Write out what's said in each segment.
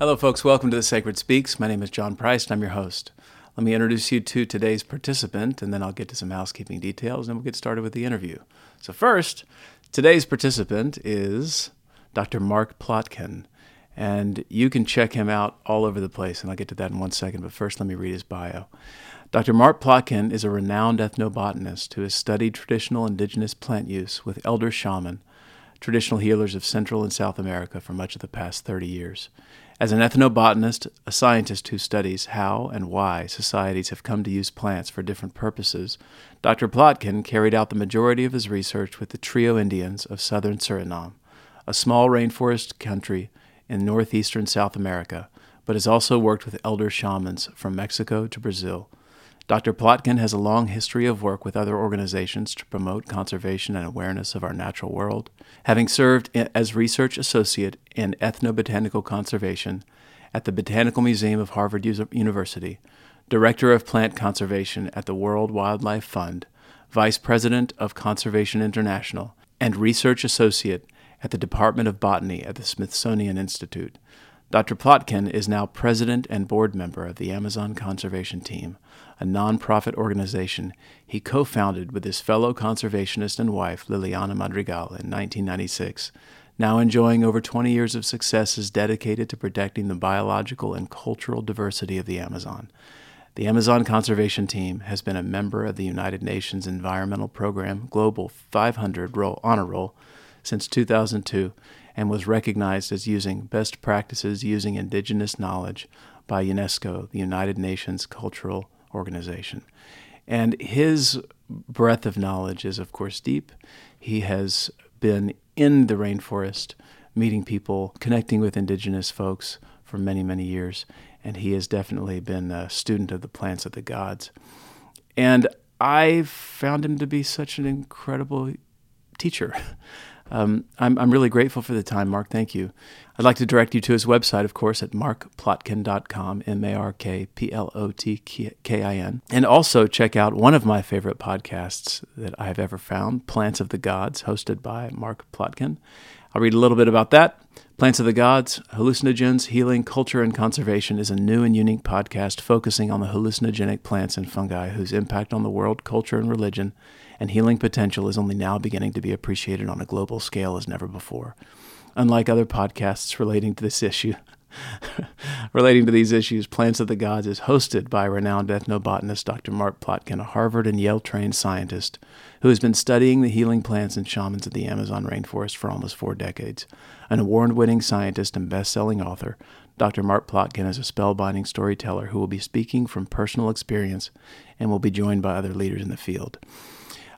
Hello, folks. Welcome to The Sacred Speaks. My name is John Price, and I'm your host. Let me introduce you to today's participant, and then I'll get to some housekeeping details, and we'll get started with the interview. So, first, today's participant is Dr. Mark Plotkin, and you can check him out all over the place, and I'll get to that in one second, but first, let me read his bio. Dr. Mark Plotkin is a renowned ethnobotanist who has studied traditional indigenous plant use with elder shaman, traditional healers of Central and South America for much of the past 30 years. As an ethnobotanist, a scientist who studies how and why societies have come to use plants for different purposes, Dr. Plotkin carried out the majority of his research with the Trio Indians of southern Suriname, a small rainforest country in northeastern South America, but has also worked with elder shamans from Mexico to Brazil. Dr. Plotkin has a long history of work with other organizations to promote conservation and awareness of our natural world, having served as research associate in ethnobotanical conservation at the Botanical Museum of Harvard University, director of plant conservation at the World Wildlife Fund, vice president of Conservation International, and research associate at the Department of Botany at the Smithsonian Institute. Dr. Plotkin is now president and board member of the Amazon Conservation Team, a nonprofit organization he co founded with his fellow conservationist and wife, Liliana Madrigal, in 1996. Now enjoying over 20 years of success, is dedicated to protecting the biological and cultural diversity of the Amazon. The Amazon Conservation Team has been a member of the United Nations Environmental Program Global 500 roll, Honor Roll since 2002 and was recognized as using best practices using indigenous knowledge by UNESCO, the United Nations Cultural Organization. And his breadth of knowledge is, of course, deep. He has been in the rainforest, meeting people, connecting with indigenous folks for many, many years. And he has definitely been a student of the plants of the gods. And I found him to be such an incredible teacher. Um, I'm, I'm really grateful for the time, Mark. Thank you. I'd like to direct you to his website, of course, at markplotkin.com, M A R K P L O T K I N. And also check out one of my favorite podcasts that I've ever found, Plants of the Gods, hosted by Mark Plotkin. I'll read a little bit about that. Plants of the Gods, Hallucinogens, Healing, Culture, and Conservation is a new and unique podcast focusing on the hallucinogenic plants and fungi whose impact on the world, culture, and religion and healing potential is only now beginning to be appreciated on a global scale as never before. Unlike other podcasts relating to this issue, relating to these issues, Plants of the Gods is hosted by renowned ethnobotanist Dr. Mark Plotkin, a Harvard and Yale trained scientist who has been studying the healing plants and shamans of the Amazon rainforest for almost four decades. An award winning scientist and best selling author, Dr. Mark Plotkin is a spellbinding storyteller who will be speaking from personal experience and will be joined by other leaders in the field.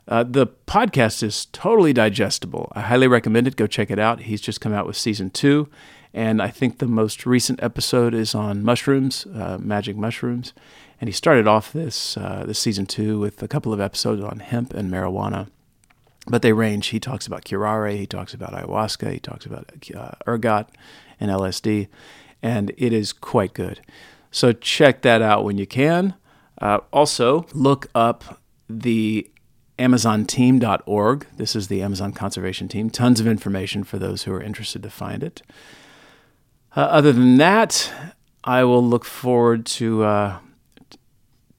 Uh, the podcast is totally digestible. I highly recommend it. Go check it out. He's just come out with season two, and I think the most recent episode is on mushrooms, uh, magic mushrooms. And he started off this uh, this season two with a couple of episodes on hemp and marijuana, but they range. He talks about curare, he talks about ayahuasca, he talks about uh, ergot and LSD, and it is quite good. So check that out when you can. Uh, also, look up the amazonteam.org. This is the Amazon Conservation Team. Tons of information for those who are interested to find it. Uh, other than that, I will look forward to uh,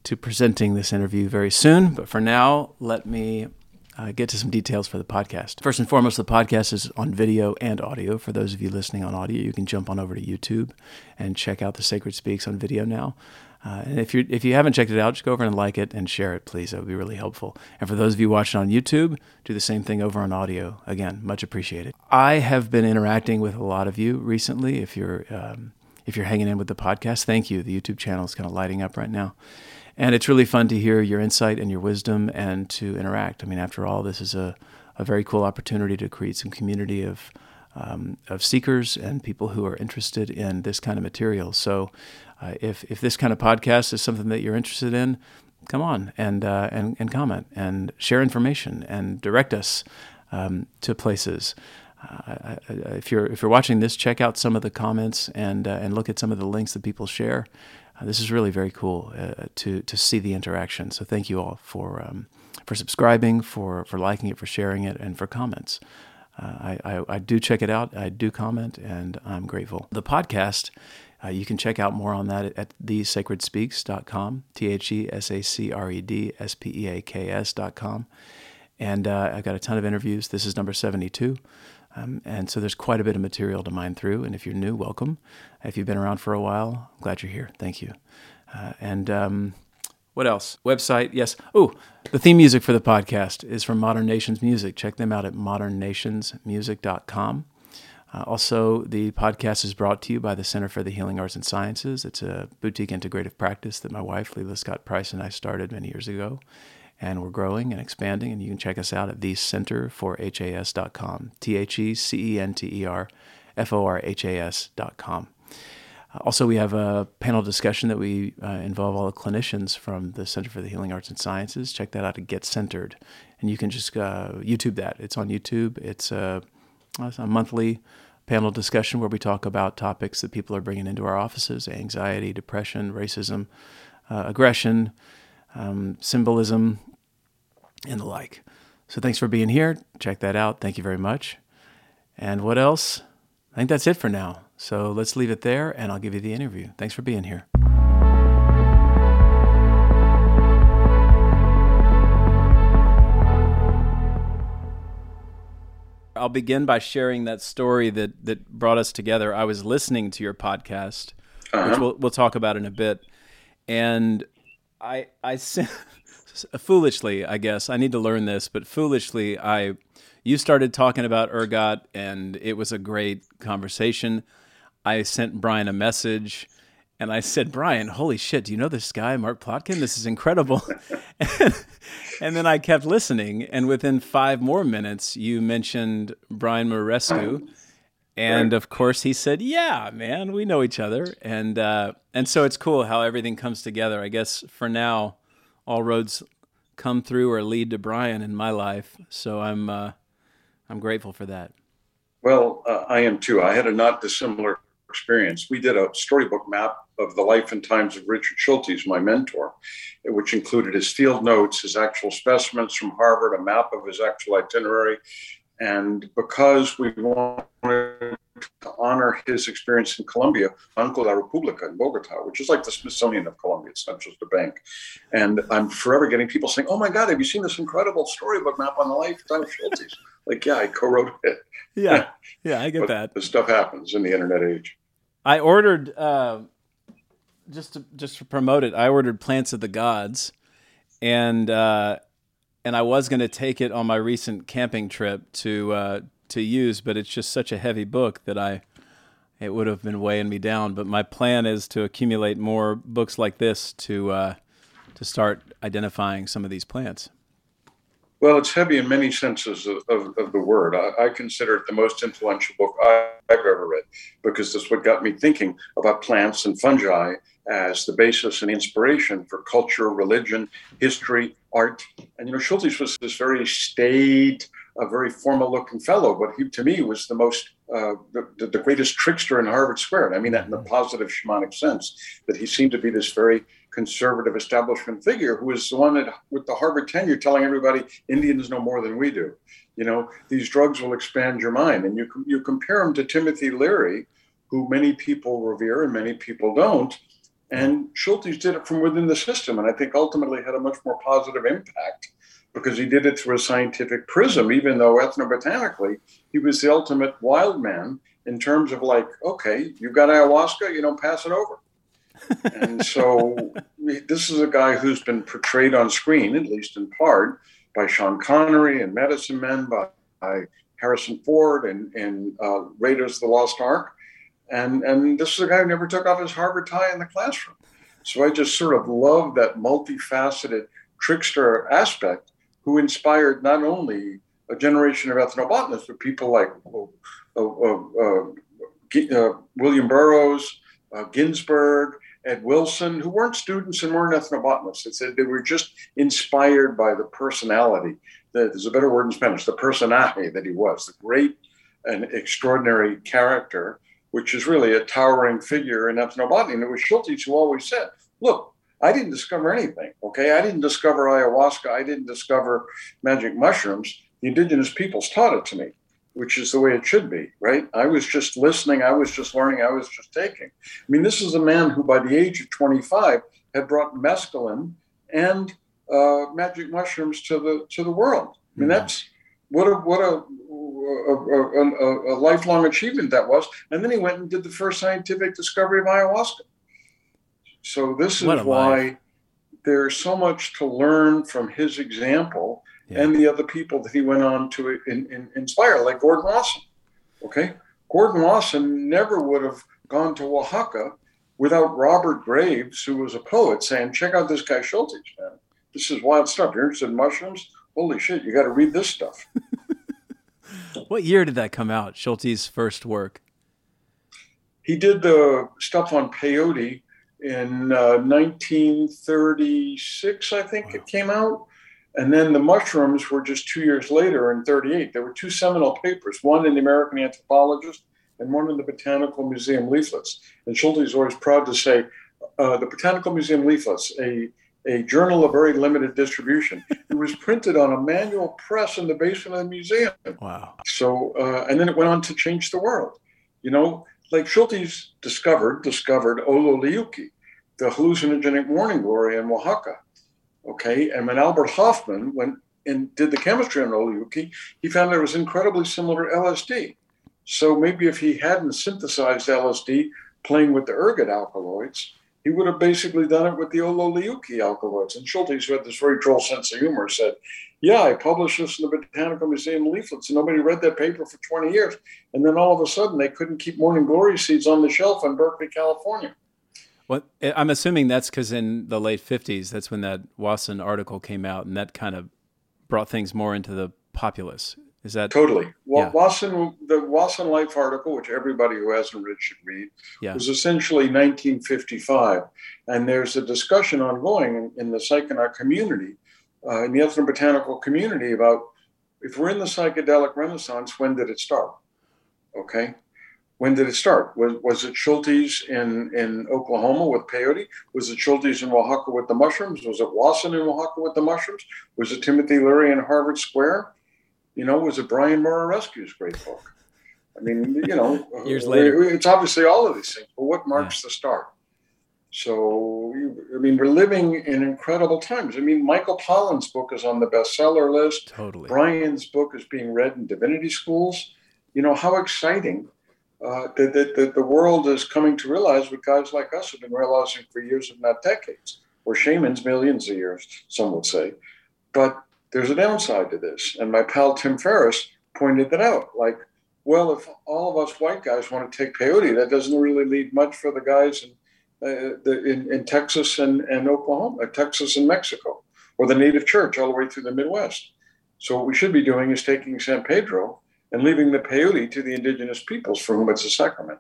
to presenting this interview very soon. But for now, let me uh, get to some details for the podcast. First and foremost, the podcast is on video and audio. For those of you listening on audio, you can jump on over to YouTube and check out the Sacred Speaks on video now. Uh, and if you if you haven't checked it out, just go over and like it and share it, please. That would be really helpful. And for those of you watching on YouTube, do the same thing over on audio. Again, much appreciated. I have been interacting with a lot of you recently. If you're um, if you're hanging in with the podcast, thank you. The YouTube channel is kind of lighting up right now, and it's really fun to hear your insight and your wisdom and to interact. I mean, after all, this is a a very cool opportunity to create some community of um, of seekers and people who are interested in this kind of material. So uh, if if this kind of podcast is something that you're interested in, come on and uh, and and comment and share information and direct us um, to places. Uh, if you're if you're watching this, check out some of the comments and uh, and look at some of the links that people share. Uh, this is really very cool uh, to to see the interaction. So thank you all for um, for subscribing, for for liking it, for sharing it, and for comments. I, I, I do check it out. I do comment, and I'm grateful. The podcast Uh, you can check out more on that at, thesacredspeaks.com, T H E S A C R E D S P E A K S.com. And uh, I've got a ton of interviews. This is number 72. Um, and so there's quite a bit of material to mine through. And if you're new, welcome. If you've been around for a while, I'm glad you're here. Thank you. Uh, and um, what else? Website, yes. Oh, the theme music for the podcast is from Modern Nations Music. Check them out at modernnationsmusic.com. Uh, also, the podcast is brought to you by the Center for the Healing Arts and Sciences. It's a boutique integrative practice that my wife, Leila Scott Price, and I started many years ago. And we're growing and expanding, and you can check us out at thecenterforhas.com. T H E C E N T E R F O R H A S.com. Uh, also, we have a panel discussion that we uh, involve all the clinicians from the Center for the Healing Arts and Sciences. Check that out at Get Centered. And you can just uh, YouTube that. It's on YouTube. It's a, it's a monthly panel discussion where we talk about topics that people are bringing into our offices anxiety, depression, racism, uh, aggression, um, symbolism, and the like. So thanks for being here. Check that out. Thank you very much. And what else? I think that's it for now. So let's leave it there and I'll give you the interview. Thanks for being here. I'll begin by sharing that story that that brought us together. I was listening to your podcast, uh-huh. which we'll we'll talk about in a bit, and I I foolishly, I guess I need to learn this, but foolishly, I you started talking about ergot, and it was a great conversation. I sent Brian a message and I said, Brian, holy shit, do you know this guy, Mark Plotkin? This is incredible. and, and, then I kept listening, and within five more minutes, you mentioned Brian Muraresku. And of course, he said, "Yeah, man, we know each other." And uh, and so it's cool how everything comes together. I guess for now, all roads come through or lead to Brian in my life. So I'm uh, I'm grateful for that. Well, uh, I am too. I had a not dissimilar experience. We did a storybook map of the life and times of Richard Schultes, my mentor, which included his field notes, his actual specimens from Harvard, a map of his actual itinerary. And because we wanted to honor his experience in Colombia, Banco de la República in Bogota, which is like the Smithsonian of Colombia. It's not just a bank. And I'm forever getting people saying, Oh my God, have you seen this incredible storybook map on the life and times of Schultes? like, yeah, I co wrote it. Yeah. Yeah, I get that. The stuff happens in the internet age. I ordered uh, just to just to promote it. I ordered Plants of the Gods, and uh, and I was going to take it on my recent camping trip to uh, to use, but it's just such a heavy book that I it would have been weighing me down. But my plan is to accumulate more books like this to uh, to start identifying some of these plants. Well, it's heavy in many senses of, of, of the word. I, I, consider it the most influential book I've ever read because that's what got me thinking about plants and fungi as the basis and inspiration for culture, religion, history, art. And, you know, Schultes was this very staid, a very formal looking fellow, but he, to me, was the most, uh, the, the greatest trickster in Harvard Square. I mean that in the positive shamanic sense, that he seemed to be this very conservative establishment figure who is the one that, with the Harvard tenure telling everybody Indians know more than we do. You know, these drugs will expand your mind. And you, you compare him to Timothy Leary, who many people revere and many people don't. And Schultes did it from within the system. And I think ultimately had a much more positive impact because he did it through a scientific prism, even though ethnobotanically he was the ultimate wild man in terms of like, okay, you've got ayahuasca, you don't pass it over and so this is a guy who's been portrayed on screen, at least in part, by Sean Connery and Medicine Man, by, by Harrison Ford and, and uh, Raiders of the Lost Ark. And, and this is a guy who never took off his Harvard tie in the classroom. So I just sort of love that multifaceted trickster aspect who inspired not only a generation of ethnobotanists, but people like uh, uh, uh, William Burroughs, uh, Ginsberg, Ed Wilson, who weren't students and weren't ethnobotanists. It said they were just inspired by the personality. There's a better word in Spanish, the personaje that he was, the great and extraordinary character, which is really a towering figure in ethnobotany. And it was Schultes who always said, look, I didn't discover anything, okay? I didn't discover ayahuasca. I didn't discover magic mushrooms. The indigenous peoples taught it to me. Which is the way it should be, right? I was just listening, I was just learning, I was just taking. I mean, this is a man who, by the age of 25, had brought mescaline and uh, magic mushrooms to the to the world. I mean, mm-hmm. that's what a what a a, a, a, lifelong achievement that was. And then he went and did the first scientific discovery of ayahuasca. So this is why life. there's so much to learn from his example yeah. and the other people that he went on to in, in, inspire, like Gordon Wasson. Okay, Gordon Wasson never would have gone to Oaxaca without Robert Graves, who was a poet, saying, "Check out this guy Schultes, man. This is wild stuff. You're interested in mushrooms? Holy shit! You got to read this stuff." what year did that come out? Schultes' first work. He did the stuff on peyote in uh, 1936, I think wow. it came out. And then the mushrooms were just two years later in 38. There were two seminal papers, one in the American Anthropologist and one in the Botanical Museum leaflets. And Schulte is always proud to say uh, the Botanical Museum leaflets, a, a journal of very limited distribution. it was printed on a manual press in the basement of the museum. Wow. So, uh, and then it went on to change the world. You know, like Schultes discovered, discovered Ololiuqui, the hallucinogenic morning glory in Oaxaca. Okay, and when Albert Hofmann went and did the chemistry on Ololiuqui, he found that it was incredibly similar to LSD. So maybe if he hadn't synthesized LSD playing with the ergot alkaloids, he would have basically done it with the Ololiuqui alkaloids. And Schultes, who had this very droll sense of humor, said, Yeah, I published this in the Botanical Museum leaflets, and nobody read that paper for 20 years. And then all of a sudden, they couldn't keep morning glory seeds on the shelf in Berkeley, California. Well, I'm assuming that's because in the late 50s, that's when that Wasson article came out, and that kind of brought things more into the populace. Is that totally? Well, yeah. Wasson, the Wasson Life article, which everybody who hasn't read should read, yeah. was essentially 1955, and there's a discussion ongoing in, in the psychonaut community, uh, in the ethnobotanical community, about if we're in the psychedelic renaissance, when did it start? Okay, when did it start? Was, was it Schultes in, in Oklahoma with peyote? Was it Schultes in Oaxaca with the mushrooms? Was it Wasson in Oaxaca with the mushrooms? Was it Timothy Leary in Harvard Square? You know, was it Brian Muraresku's great book? I mean, you know, years later, it's obviously all of these things. But what marks yeah. the start? So, I mean, we're living in incredible times. I mean, Michael Pollan's book is on the bestseller list. Totally. Brian's book is being read in divinity schools. You know, how exciting uh, that, that, the world is coming to realize what guys like us have been realizing for years, if not decades, or shamans millions of years, some would say. But there's a downside to this. And my pal Tim Ferriss pointed that out. Like, well, if all of us white guys want to take peyote, that doesn't really leave much for the guys in, uh, the, in, in, Texas and, and Oklahoma, uh, Texas and Mexico, or the native church all the way through the Midwest. So what we should be doing is taking San Pedro and leaving the peyote to the indigenous peoples for whom it's a sacrament.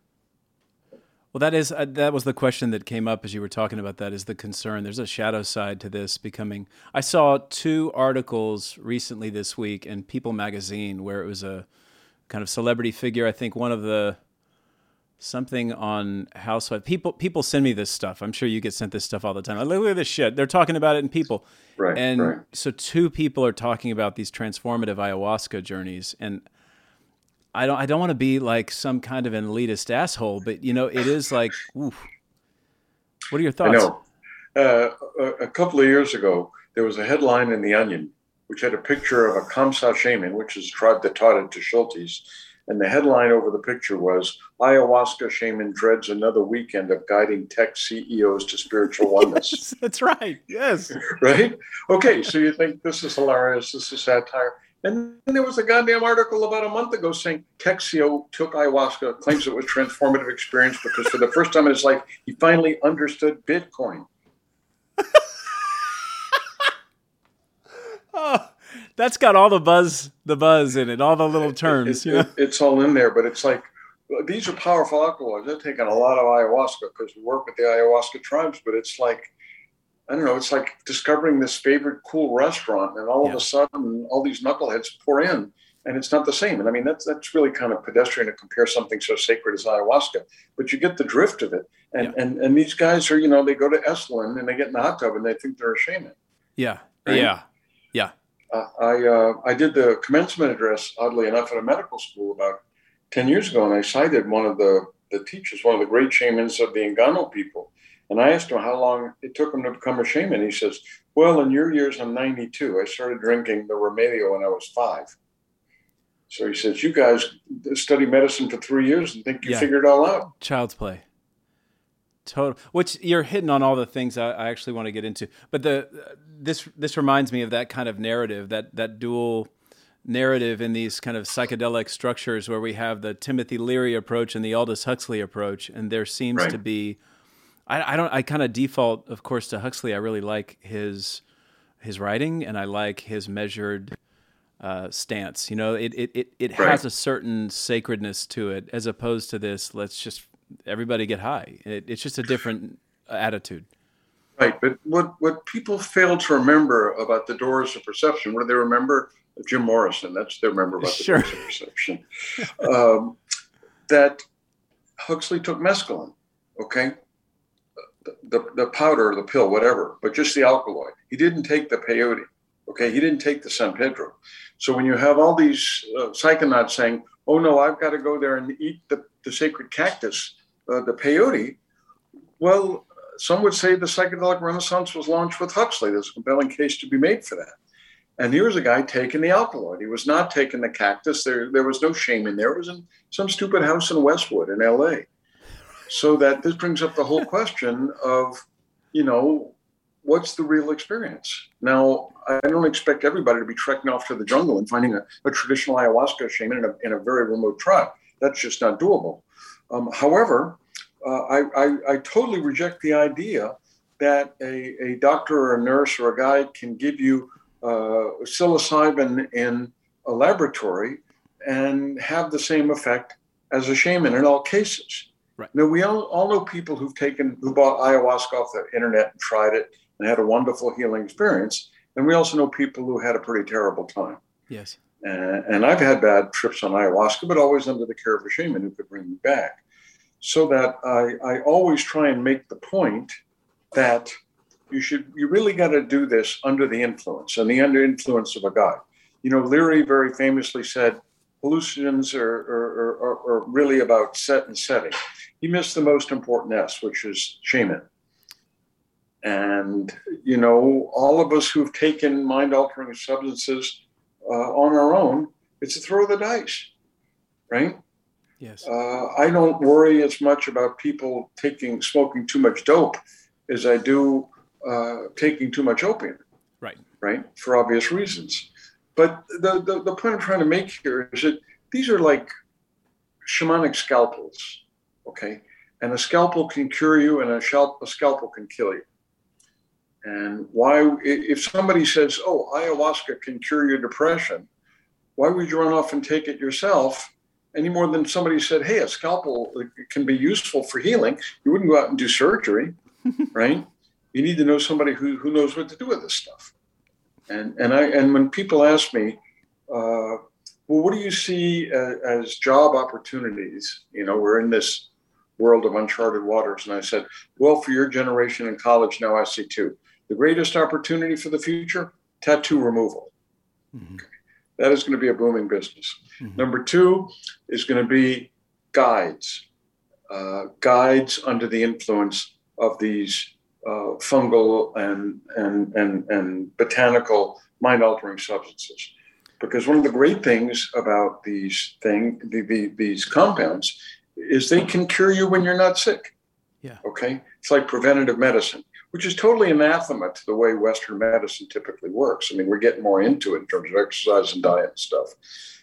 Well, that is uh, that was the question that came up as you were talking about that. Is the concern? There's a shadow side to this becoming. I saw two articles recently this week in People Magazine where it was a kind of celebrity figure. I think one of the something on housewife people people send me this stuff i'm sure you get sent this stuff all the time like, look at this shit they're talking about it in people right and right. so two people are talking about these transformative ayahuasca journeys and I don't I don't want to be like some kind of an elitist asshole, but you know, it is like, oof. What are your thoughts? I know. Uh, a, a, couple of years ago, there was a headline in The Onion which had a picture of a Kamsa shaman, which is a tribe that taught it to Schultes. And the headline over the picture was Ayahuasca shaman dreads another weekend of guiding tech CEOs to spiritual oneness. yes, that's right. Yes. right? Okay, so you think this is hilarious, this is satire. And then there was a goddamn article about a month ago saying Texio took ayahuasca, claims it was transformative experience because for the first time in his life, he finally understood Bitcoin. oh, that's got all the buzz, the buzz in it, all the little terms. It, it, it, it's all in there, but it's like these are powerful alkaloids. They're taking a lot of ayahuasca because we work with the ayahuasca tribes, but it's like I don't know, it's like discovering this favorite cool restaurant, and all yeah. of a sudden, all these knuckleheads pour in, and it's not the same. And I mean, that's that's really kind of pedestrian to compare something so sacred as ayahuasca, but you get the drift of it. And yeah. and and these guys are, you know, they go to Esalen and they get in the hot tub and they think they're a shaman. Yeah, right? yeah, yeah. uh, I uh, I did the commencement address, oddly enough, at a medical school about ten years ago, and I cited one of the the teachers, one of the great shamans of the Ingano people, and I asked him how long it took him to become a shaman. He says, "Well, in your years, I'm 92. I started drinking the Remedio when I was five. So he says, "You guys study medicine for three years and think you yeah. figured it all out." Child's play. Total. Which you're hitting on all the things I, I actually want to get into, but the this this reminds me of that kind of narrative, that that dual narrative in these kind of psychedelic structures where we have the Timothy Leary approach and the Aldous Huxley approach, and there seems right. to be. I, I don't. I kind of default, of course, to Huxley. I really like his his writing, and I like his measured uh, stance. You know, it it it, it right. has a certain sacredness to it, as opposed to this. Let's just everybody get high. It, it's just a different attitude. Right, but what what people fail to remember about the doors of perception, what do they remember? Jim Morrison. That's they remember about the sure. doors of perception. um, that Huxley took mescaline. Okay, the, the, powder, the pill, whatever, but just the alkaloid. He didn't take the peyote. Okay, he didn't take the San Pedro. So when you have all these uh, psychonauts saying, "Oh no, I've got to go there and eat the, the sacred cactus," uh, the peyote, well, some would say the psychedelic renaissance was launched with Huxley. There's a compelling case to be made for that. And here was a guy taking the alkaloid. He was not taking the cactus. There, there was no shame in there. It was in some stupid house in Westwood in LA. So that this brings up the whole question of, you know, what's the real experience? Now, I don't expect everybody to be trekking off to the jungle and finding a, a traditional ayahuasca shaman in a, in a very remote tribe. That's just not doable. Um, however, uh, I, I, I, totally reject the idea that a, a doctor or a nurse or a guide can give you uh, psilocybin in a laboratory and have the same effect as a shaman in all cases. Right. Now, we all, all know people who've taken, who bought ayahuasca off the internet and tried it and had a wonderful healing experience. And we also know people who had a pretty terrible time. Yes. And, and I've had bad trips on ayahuasca, but always under the care of a shaman who could bring me back so that I, I always try and make the point that you should you really got to do this under the influence and the under influence of a guide. You know, Leary very famously said hallucinogens are, are, are, are really about set and setting. He missed the most important S, which is shaman. And, you know, all of us who've taken mind altering substances uh, on our own, it's a throw of the dice, right? Yes. Uh, I don't worry as much about people taking smoking too much dope as I do uh, taking too much opium. Right. Right. For obvious reasons. But the, the, the point I'm trying to make here is that these are like shamanic scalpels. Okay. And a scalpel can cure you, and a, shal- a scalpel can kill you. And why, if somebody says, "Oh, ayahuasca can cure your depression," why would you run off and take it yourself any more than somebody said, "Hey, a scalpel can be useful for healing." You wouldn't go out and do surgery, right? You need to know somebody who, who knows what to do with this stuff. And and I and when people ask me, uh, well, what do you see as, as job opportunities? You know, we're in this world of uncharted waters, and I said, well, for your generation in college now, I see two. The greatest opportunity for the future: tattoo removal. Mm-hmm. That is going to be a booming business. Mm-hmm. Number two is going to be guides, uh, guides under the influence of these uh, fungal and, and, and, and botanical mind altering substances. Because one of the great things about these thing, the, the, these compounds is they can cure you when you're not sick. Yeah. Okay. It's like preventative medicine which is totally anathema to the way Western medicine typically works. I mean, we're getting more into it in terms of exercise and diet and stuff.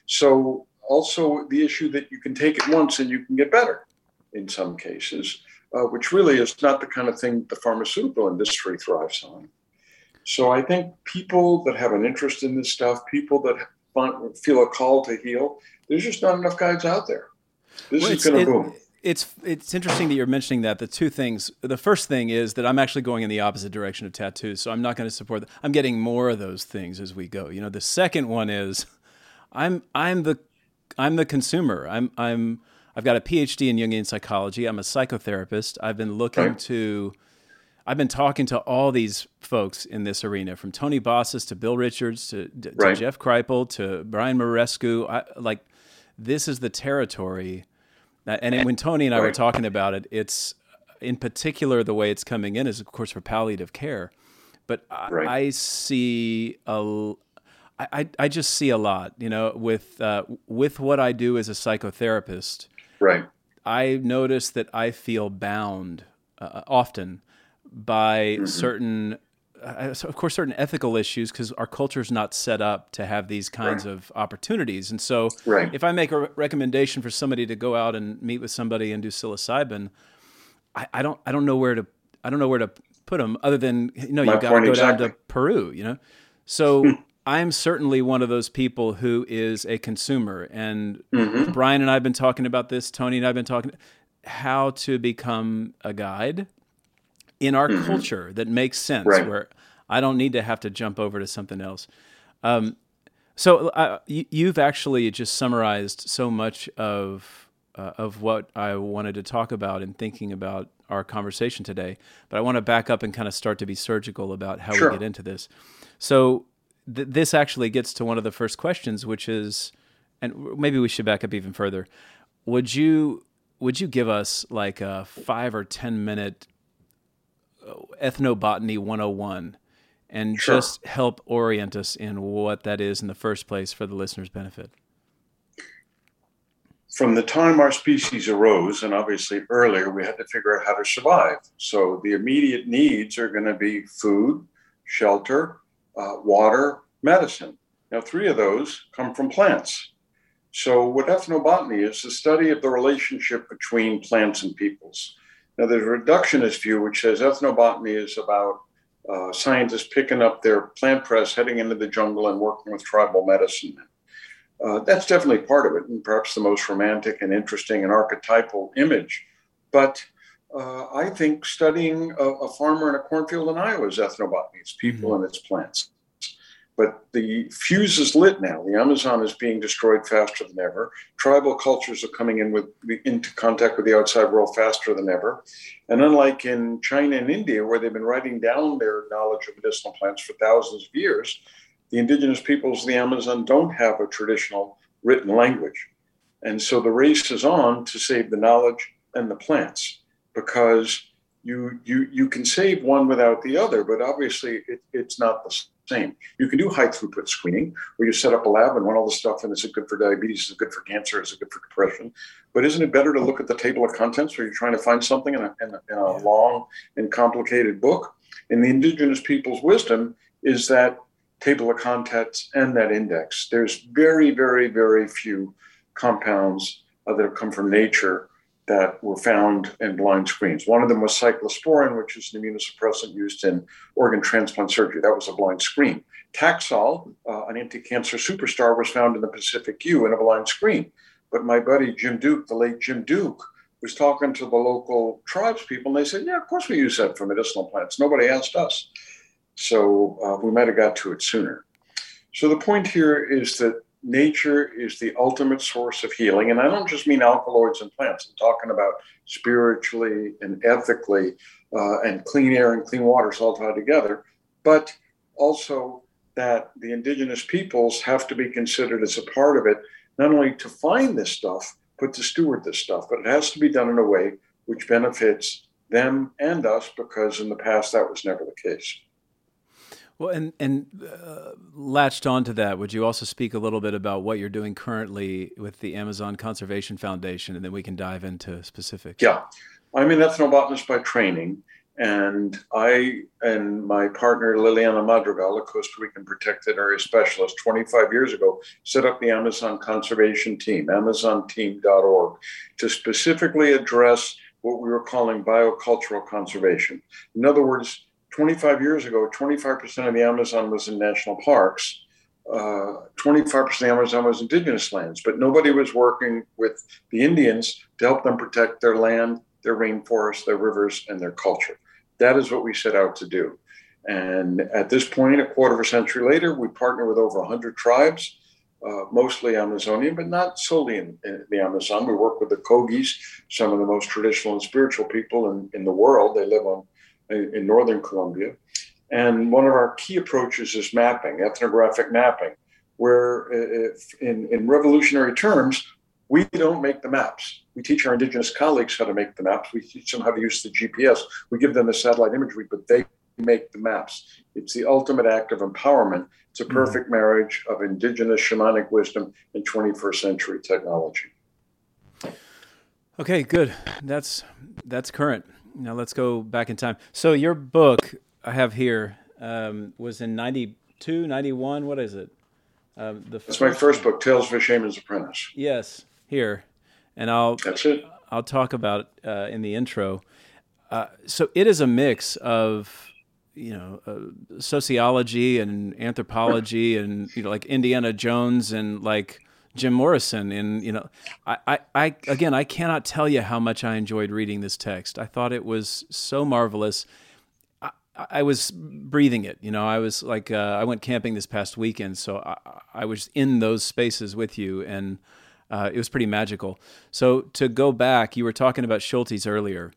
So, also the issue that you can take it once and you can get better in some cases, uh, which really is not the kind of thing the pharmaceutical industry thrives on. So, I think people that have an interest in this stuff, people that feel a call to heal, there's just not enough guides out there. This well, is going to boom it's it's interesting that you're mentioning that. The two things. The first thing is that I'm actually going in the opposite direction of tattoos, so I'm not going to support. I'm getting more of those things as we go. You know, the second one is, I'm I'm the I'm the consumer. I'm I'm I've got a PhD in Jungian psychology. I'm a psychotherapist. I've been looking to. I've been talking to all these folks in this arena, from Tony Bossis to Bill Richards to, to right. Jeff Kripal to Brian Muraresku. I, like, this is the territory. And when Tony and I right. were talking about it, it's in particular the way it's coming in is, of course, for palliative care. But. I, I, see a, I, I just see a lot, you know, with uh, with what I do as a psychotherapist. Right. I notice that I feel bound uh, often by mm-hmm. certain, uh, of course, certain ethical issues because our culture is not set up to have these kinds right. of opportunities. And so, right. if I make a re- recommendation for somebody to go out and meet with somebody and do psilocybin, I, I don't, I don't know where to, I don't know where to put them other than you know My you got to go exactly. down to Peru, you know. So I'm certainly one of those people who is a consumer, and mm-hmm. Brian and I have been talking about this. Tony and I have been talking how to become a guide in our mm-hmm. culture that makes sense, right. where I don't need to have to jump over to something else. Um, so uh, you, have actually just summarized so much of uh, of what I wanted to talk about in thinking about our conversation today. But I want to back up and kind of start to be surgical about how sure. we get into this. So th- this actually gets to one of the first questions, which is, and maybe we should back up even further. Would you would you give us like a five or ten minute uh, ethnobotany 101 and sure. just help orient us in what that is in the first place for the listener's benefit? From the time our species arose, and obviously earlier, we had to figure out how to survive. So the immediate needs are going to be food, shelter, uh, water, medicine. Now, three of those come from plants. So, what ethnobotany is the study of the relationship between plants and peoples. Now, there's a reductionist view which says ethnobotany is about uh, scientists picking up their plant press, heading into the jungle, and working with tribal medicine. Uh, that's definitely part of it, and perhaps the most romantic and interesting and archetypal image. But uh, I think studying a, a, farmer in a cornfield in Iowa is ethnobotany. It's people mm-hmm. and it's plants. But the fuse is lit now. The Amazon is being destroyed faster than ever. Tribal cultures are coming in with into contact with the outside world faster than ever. And unlike in China and India, where they've been writing down their knowledge of medicinal plants for thousands of years, the indigenous peoples of the Amazon don't have a traditional written language. And so the race is on to save the knowledge and the plants because you you you can save one without the other, but obviously it, it's not the same. You can do high throughput screening where you set up a lab and run all the stuff, and is it good for diabetes? Is it good for cancer? Is it good for depression? But isn't it better to look at the table of contents where you're trying to find something in a, in a, in a long and complicated book? And the indigenous people's wisdom is that table of contents and that index. There's very, very, very few compounds uh, that have come from nature that were found in blind screens. One of them was cyclosporin, which is an immunosuppressant used in organ transplant surgery. That was a blind screen. Taxol, uh, an anti-cancer superstar, was found in the Pacific yew in a blind screen. But my buddy Jim Duke, the late Jim Duke, was talking to the local tribes people, and they said, "Yeah, of course we use that for medicinal plants. Nobody asked us." So uh, we might have got to it sooner. So the point here is that nature is the ultimate source of healing. And I don't just mean alkaloids and plants, I'm talking about spiritually and ethically uh, and clean air and clean water is all tied together, but also that the indigenous peoples have to be considered as a part of it, not only to find this stuff, but to steward this stuff. But it has to be done in a way which benefits them and us because in the past that was never the case. Well, and and uh, latched onto that, would you also speak a little bit about what you're doing currently with the Amazon Conservation Foundation, and then we can dive into specifics? Yeah, I'm an ethnobotanist by training, and I and my partner Liliana Madrigal, a Costa Rican protected area specialist, 25 years ago, set up the Amazon Conservation Team, AmazonTeam.org, to specifically address what we were calling biocultural conservation. In other words 25 years ago, 25% of the Amazon was in national parks. Uh, 25% of the Amazon was indigenous lands, but nobody was working with the Indians to help them protect their land, their rainforests, their rivers, and their culture. That is what we set out to do. And at this point, a quarter of a century later, we partner with over 100 tribes, uh, mostly Amazonian, but not solely in, in, the Amazon. We work with the Kogis, some of the most traditional and spiritual people in, in the world. They live on in, northern Colombia. And one of our key approaches is mapping, ethnographic mapping, where in, in revolutionary terms, we don't make the maps. We teach our indigenous colleagues how to make the maps. We teach them how to use the GPS. We give them the satellite imagery, but they make the maps. It's the ultimate act of empowerment. It's a mm-hmm. perfect mm-hmm. marriage of indigenous shamanic wisdom and 21st century technology. Okay, good. That's that's current. Now let's go back in time. So your book I have here um, was in 92, 91. What is it? Um, the That's my first book, Tales of a Shaman's Apprentice. Yes, here, and I'll That's it. I'll talk about uh, in the intro. Uh, so it is a mix of you know uh, sociology and anthropology and you know like Indiana Jones and like Jim Morrison and you know I, I, I again I cannot tell you how much I enjoyed reading this text. I thought it was so marvelous. I, I was breathing it, you know. I was like, uh, I went camping this past weekend, so I, I was in those spaces with you, and uh, it was pretty magical. So to go back, you were talking about Schultes earlier,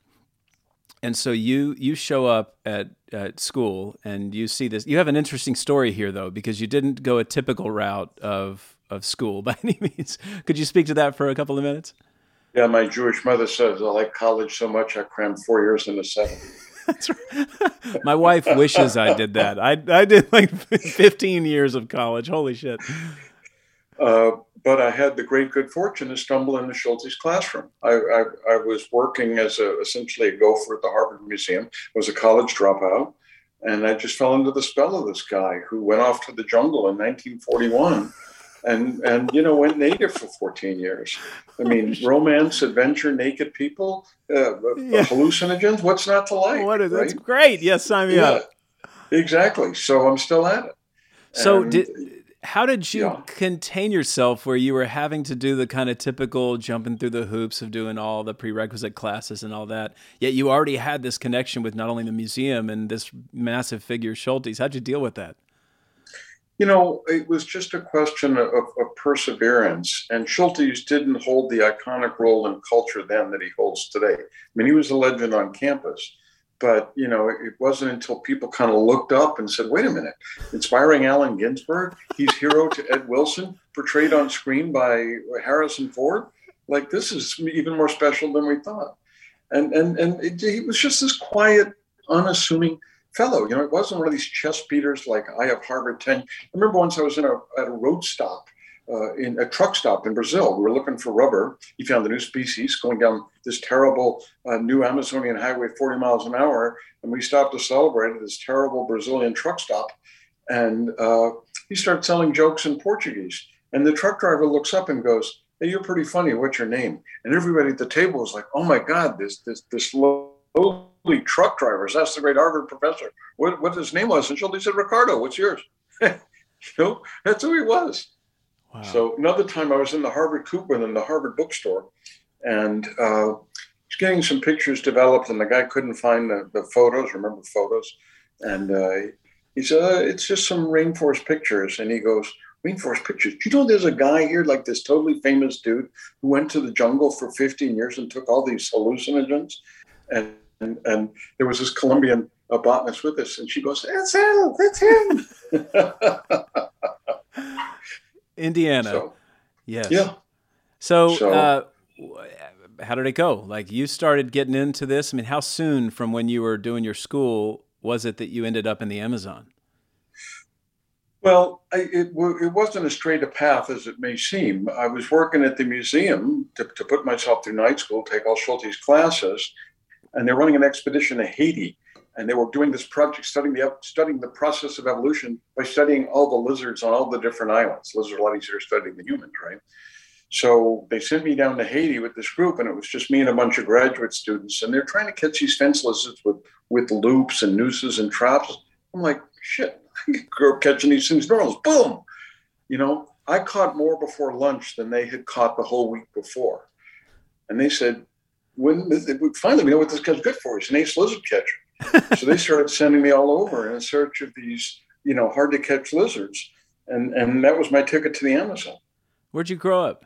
and so you you show up at at school and you see this. You have an interesting story here though, because you didn't go a typical route of of school by any means. Could you speak to that for a couple of minutes? Yeah, my Jewish mother says I like college so much I crammed four years into seven. That's right. my wife wishes I did that. I I did like 15 years of college. Holy shit. Uh, but I had the great good fortune to stumble into Schultes' classroom. I, I, I, was working as a, essentially a gopher at the Harvard Museum, was a college dropout, and I just fell into the spell of this guy who went off to the jungle in 1941 and, and you know, went native for 14 years. I mean, romance, adventure, naked people, uh, yeah. hallucinogens, what's not to like? What is, right? That's great. Yes, sign me yeah, up. Exactly. So I'm still at it. So and, did how did you yeah. contain yourself where you were having to do the kind of typical jumping through the hoops of doing all the prerequisite classes and all that? Yet you already had this connection with not only the museum and this massive figure Schultes. How'd you deal with that? You know, it was just a question of, of perseverance. And Schultes didn't hold the iconic role in culture then that he holds today. I mean, he was a legend on campus but you know it wasn't until people kind of looked up and said wait a minute inspiring allen ginsberg he's hero to ed wilson portrayed on screen by harrison ford like this is even more special than we thought and and and it, he was just this quiet unassuming fellow you know it wasn't one of these chest beaters like i have harvard 10 i remember once i was in a, at a road stop uh, in a truck stop in Brazil. We were looking for rubber. He found a new species going down this terrible uh, new Amazonian highway, 40 miles an hour. And we stopped to celebrate at this terrible Brazilian truck stop. And uh, he started telling jokes in Portuguese. And the truck driver looks up and goes, Hey, you're pretty funny. What's your name? And everybody at the table was like, Oh my God, this this this lowly truck drivers. That's the great Harvard professor. What, what his name was? And Schultes said, Ricardo, what's yours? you know, that's who he was. Wow. So another time I was in the Harvard coupon in the Harvard bookstore and uh, was getting some pictures developed and the guy couldn't find the, the photos, remember photos? And uh, he said, uh, it's just some rainforest pictures. And he goes, rainforest pictures. Do you know there's a guy here, like this totally famous dude who went to the jungle for 15 years and took all these hallucinogens? And, and, and there was this Colombian uh, botanist with us. And she goes, that's him, that's him. Indiana. So, yes. Yeah. So, so uh, how did it go? Like you started getting into this. I mean, how soon from when you were doing your school was it that you ended up in the Amazon? Well, I, it, it wasn't as straight a path as it may seem. I was working at the museum to, to put myself through night school, take all Schultes' classes, and they're running an expedition to Haiti and they were doing this project studying the studying the process of evolution by studying all the lizards on all the different islands. Lizards are a lot easier studying than humans, right? So they sent me down to Haiti with this group, and it was just me and a bunch of graduate students, and they're trying to catch these fence lizards with with loops and nooses and traps. I'm like, shit, I grew up catching these things normals. Boom, you know. I caught more before lunch than they had caught the whole week before, and they said, "When finally we know what this guy's good for? He's an ace lizard catcher." so they started sending me all over in search of these, you know, hard to catch lizards. And, and that was my ticket to the Amazon. Where'd you grow up?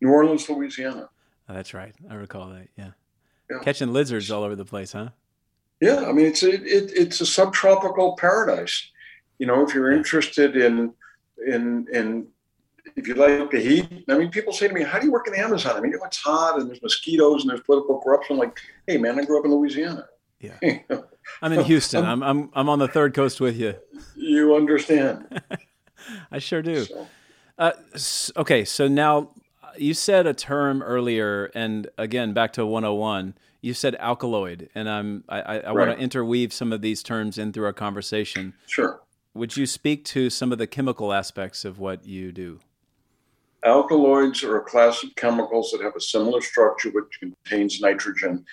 New Orleans, Louisiana. Oh, that's right. I recall that. Yeah. yeah. Catching lizards all over the place, huh? Yeah, I mean it's a, it, it's a subtropical paradise. You know, if you're interested in in in if you like the heat, I mean, people say to me, "How do you work in the Amazon?" I mean, you know, it's hot and there's mosquitoes and there's political corruption. I'm like, hey, man, I grew up in Louisiana. Yeah, I'm in Houston. I'm I'm I'm on the third coast with you. You understand? I sure do. So. Uh, okay, so now you said a term earlier, and again, back to 101. You said alkaloid, and I'm I, I, I right. want to interweave some of these terms in through our conversation. Sure. Would you speak to some of the chemical aspects of what you do? Alkaloids are a class of chemicals that have a similar structure, which contains nitrogen.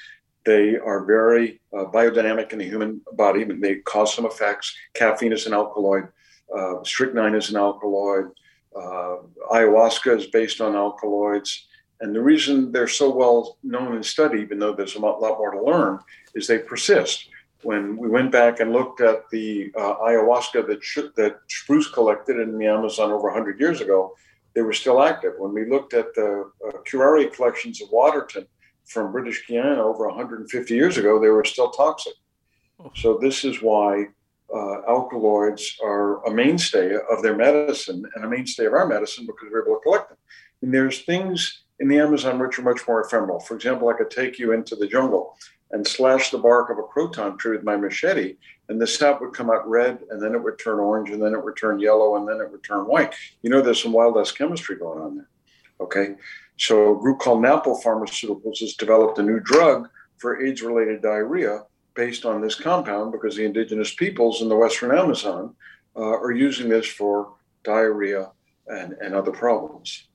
They are very uh, biodynamic in the human body, and they cause some effects. Caffeine is an alkaloid. Uh, strychnine is an alkaloid. Uh, ayahuasca is based on alkaloids. And the reason they're so well known and studied, even though there's a lot more to learn, is they persist. When we went back and looked at the uh, ayahuasca that, sh- that Spruce collected in the Amazon over 100 years ago, they were still active. When we looked at the uh, curare collections of Waterton from British Guiana over 150 years ago, they were still toxic. Oh. So this is why uh, alkaloids are a mainstay of their medicine and a mainstay of our medicine because we're able to collect them. And there's things in the Amazon which are much more ephemeral. For example, I could take you into the jungle and slash the bark of a croton tree with my machete, and the sap would come out red, and then it would turn orange, and then it would turn yellow, and then it would turn white. You know, there's some wild ass chemistry going on there. Okay. So a group called Napo Pharmaceuticals has developed a new drug for AIDS related diarrhea based on this compound because the indigenous peoples in the Western Amazon uh, are using this for diarrhea and, and other problems.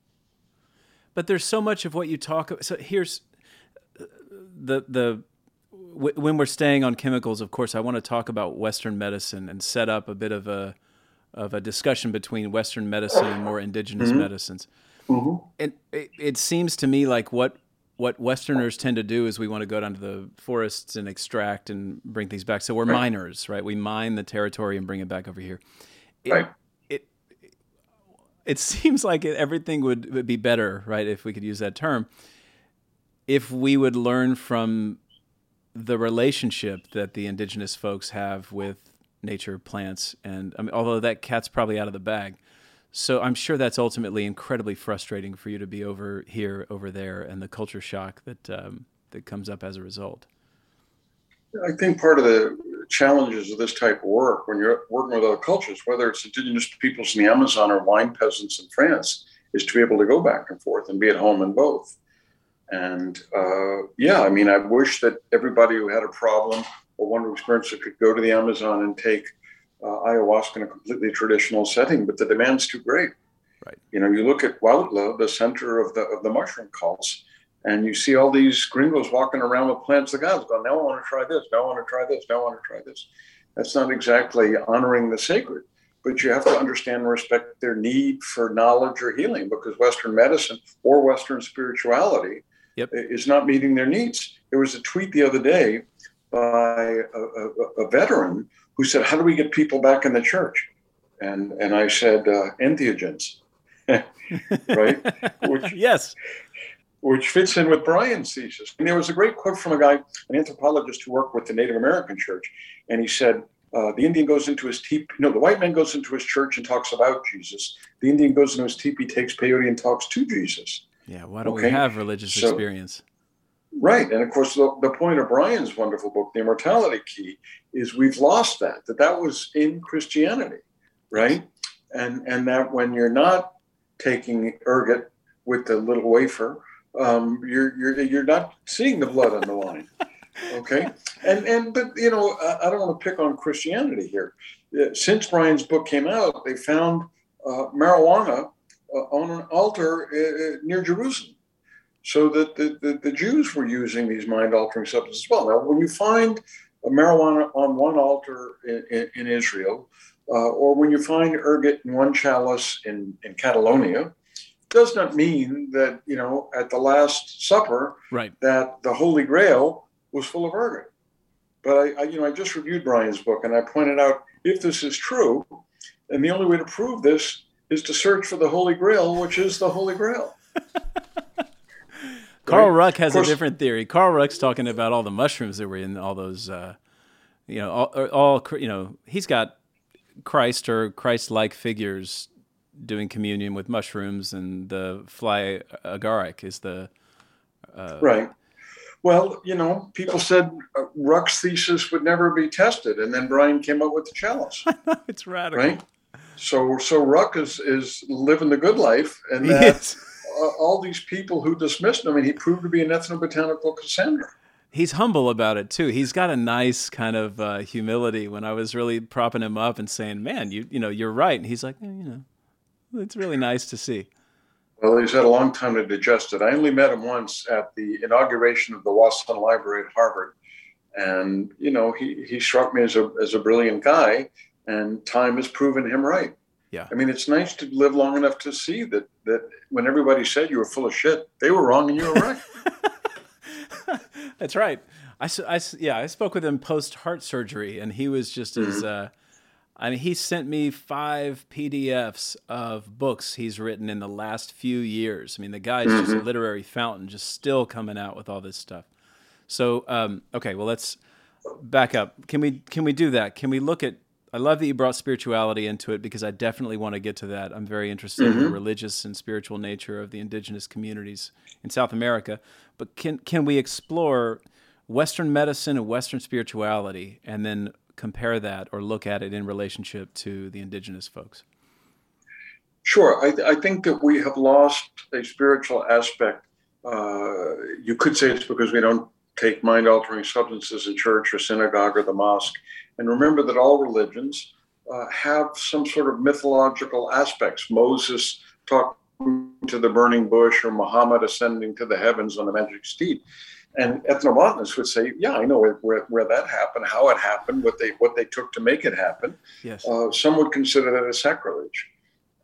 But there's so much of what you talk about. So here's the the when we're staying on chemicals, of course, I want to talk about Western medicine and set up a bit of a of a discussion between Western medicine and more indigenous mm-hmm. medicines. Mm-hmm. And it, it, seems to me like what what Westerners tend to do is we want to go down to the forests and extract and bring things back. So we're right. miners, right? We mine the territory and bring it back over here. It, right. It it seems like everything would, would be better, right? If we could use that term, if we would learn from the relationship that the indigenous folks have with nature, plants, and I mean, although that cat's probably out of the bag, so I'm sure that's ultimately incredibly frustrating for you to be over here, over there, and the culture shock that um, that comes up as a result. I think part of the challenges of this type of work, when you're working with other cultures, whether it's indigenous peoples in the Amazon or wine peasants in France, is to be able to go back and forth and be at home in both. And uh, yeah, I mean, I wish that everybody who had a problem or wanted to experience it could go to the Amazon and take uh, ayahuasca in a completely traditional setting, but the demand's too great. Right. You know, you look at Huautla, the center of the of the mushroom cults, and you see all these gringos walking around with plants of God, going, "Now I want to try this. Now I want to try this. Now I want to try this." That's not exactly honoring the sacred, but you have to understand and respect their need for knowledge or healing, because Western medicine or Western spirituality yep. is not meeting their needs. There was a tweet the other day by a, a, a veteran who said, "How do we get people back in the church?" And and I said, uh, "Entheogens." right? Which, yes. Which fits in with Brian's thesis. And there was a great quote from a guy, an anthropologist who worked with the Native American church, and he said, uh, "The Indian goes into his teepee. No, the white man goes into his church and talks about Jesus. The Indian goes into his teepee, takes peyote, and talks to Jesus." Yeah. Why don't okay? we have religious so, experience? Right. And of course, the, the point of Brian's wonderful book, The Immortality Key, is we've lost that, that that was in Christianity, right? And, and that when you're not taking ergot with the little wafer, um, you're, you're, you're not seeing the blood on the line. Okay. And, and, but, you know, I, I don't want to pick on Christianity here. Uh, since Brian's book came out, they found uh, marijuana on an altar uh, near Jerusalem so that the, the, the, Jews were using these mind altering substances as well. Now, when you find marijuana on one altar in, in, in Israel, uh, or when you find ergot in one chalice in, in Catalonia, does not mean that, you know, at the Last Supper, right. that the Holy Grail was full of ergot. But I, I, you know, I just reviewed Brian's book and I pointed out if this is true, and the only way to prove this is to search for the Holy Grail, which is the Holy Grail. Carl Ruck has a different theory. Carl Ruck's talking about all the mushrooms that were in all those uh, you know, all, all you know, he's got Christ or Christ-like figures doing communion with mushrooms, and the fly agaric is the uh, right. Well, you know, people said uh, Ruck's thesis would never be tested, and then Brian came up with the chalice. it's radical, right? So, so Ruck is is living the good life, and that, all these people who dismissed him, and he proved to be an ethnobotanical Cassandra he's humble about it too. He's got a nice kind of uh, humility. When I was really propping him up and saying, "Man, you you know you're right," and he's like, eh, "You know, it's really nice to see." Well, he's had a long time to digest it. I only met him once at the inauguration of the Wasson Library at Harvard, and you know he he struck me as a as a brilliant guy, and time has proven him right. Yeah. I mean, it's nice to live long enough to see that that when everybody said you were full of shit, they were wrong and you were right. That's right. I, I, yeah, I spoke with him post heart surgery, and he was just mm-hmm. as. Uh, I mean, he sent me five PDFs of books he's written in the last few years. I mean, the guy's mm-hmm. just a mm-hmm. literary fountain, just still coming out with all this stuff. So, um, okay, well, let's back up. Can we can we do that? Can we look at? I love that you brought spirituality into it because I definitely want to get to that. I'm very interested mm-hmm. in the mm-hmm. religious and spiritual nature of the indigenous communities in South America. But can can we explore Western medicine and Western spirituality, and then compare that or look at it in relationship to the indigenous folks? Sure. I, I think that we have lost a spiritual aspect. Uh, you could say it's because we don't take mind altering substances in church or synagogue or the mosque. And remember that all religions uh, have some sort of mythological aspects. Moses talking to the burning bush or Muhammad ascending to the heavens on the magic steed. And ethnobotanists would say, "Yeah, I know where, where that happened, how it happened, what they what they took to make it happen." Yes. Uh, some would consider that a sacrilege,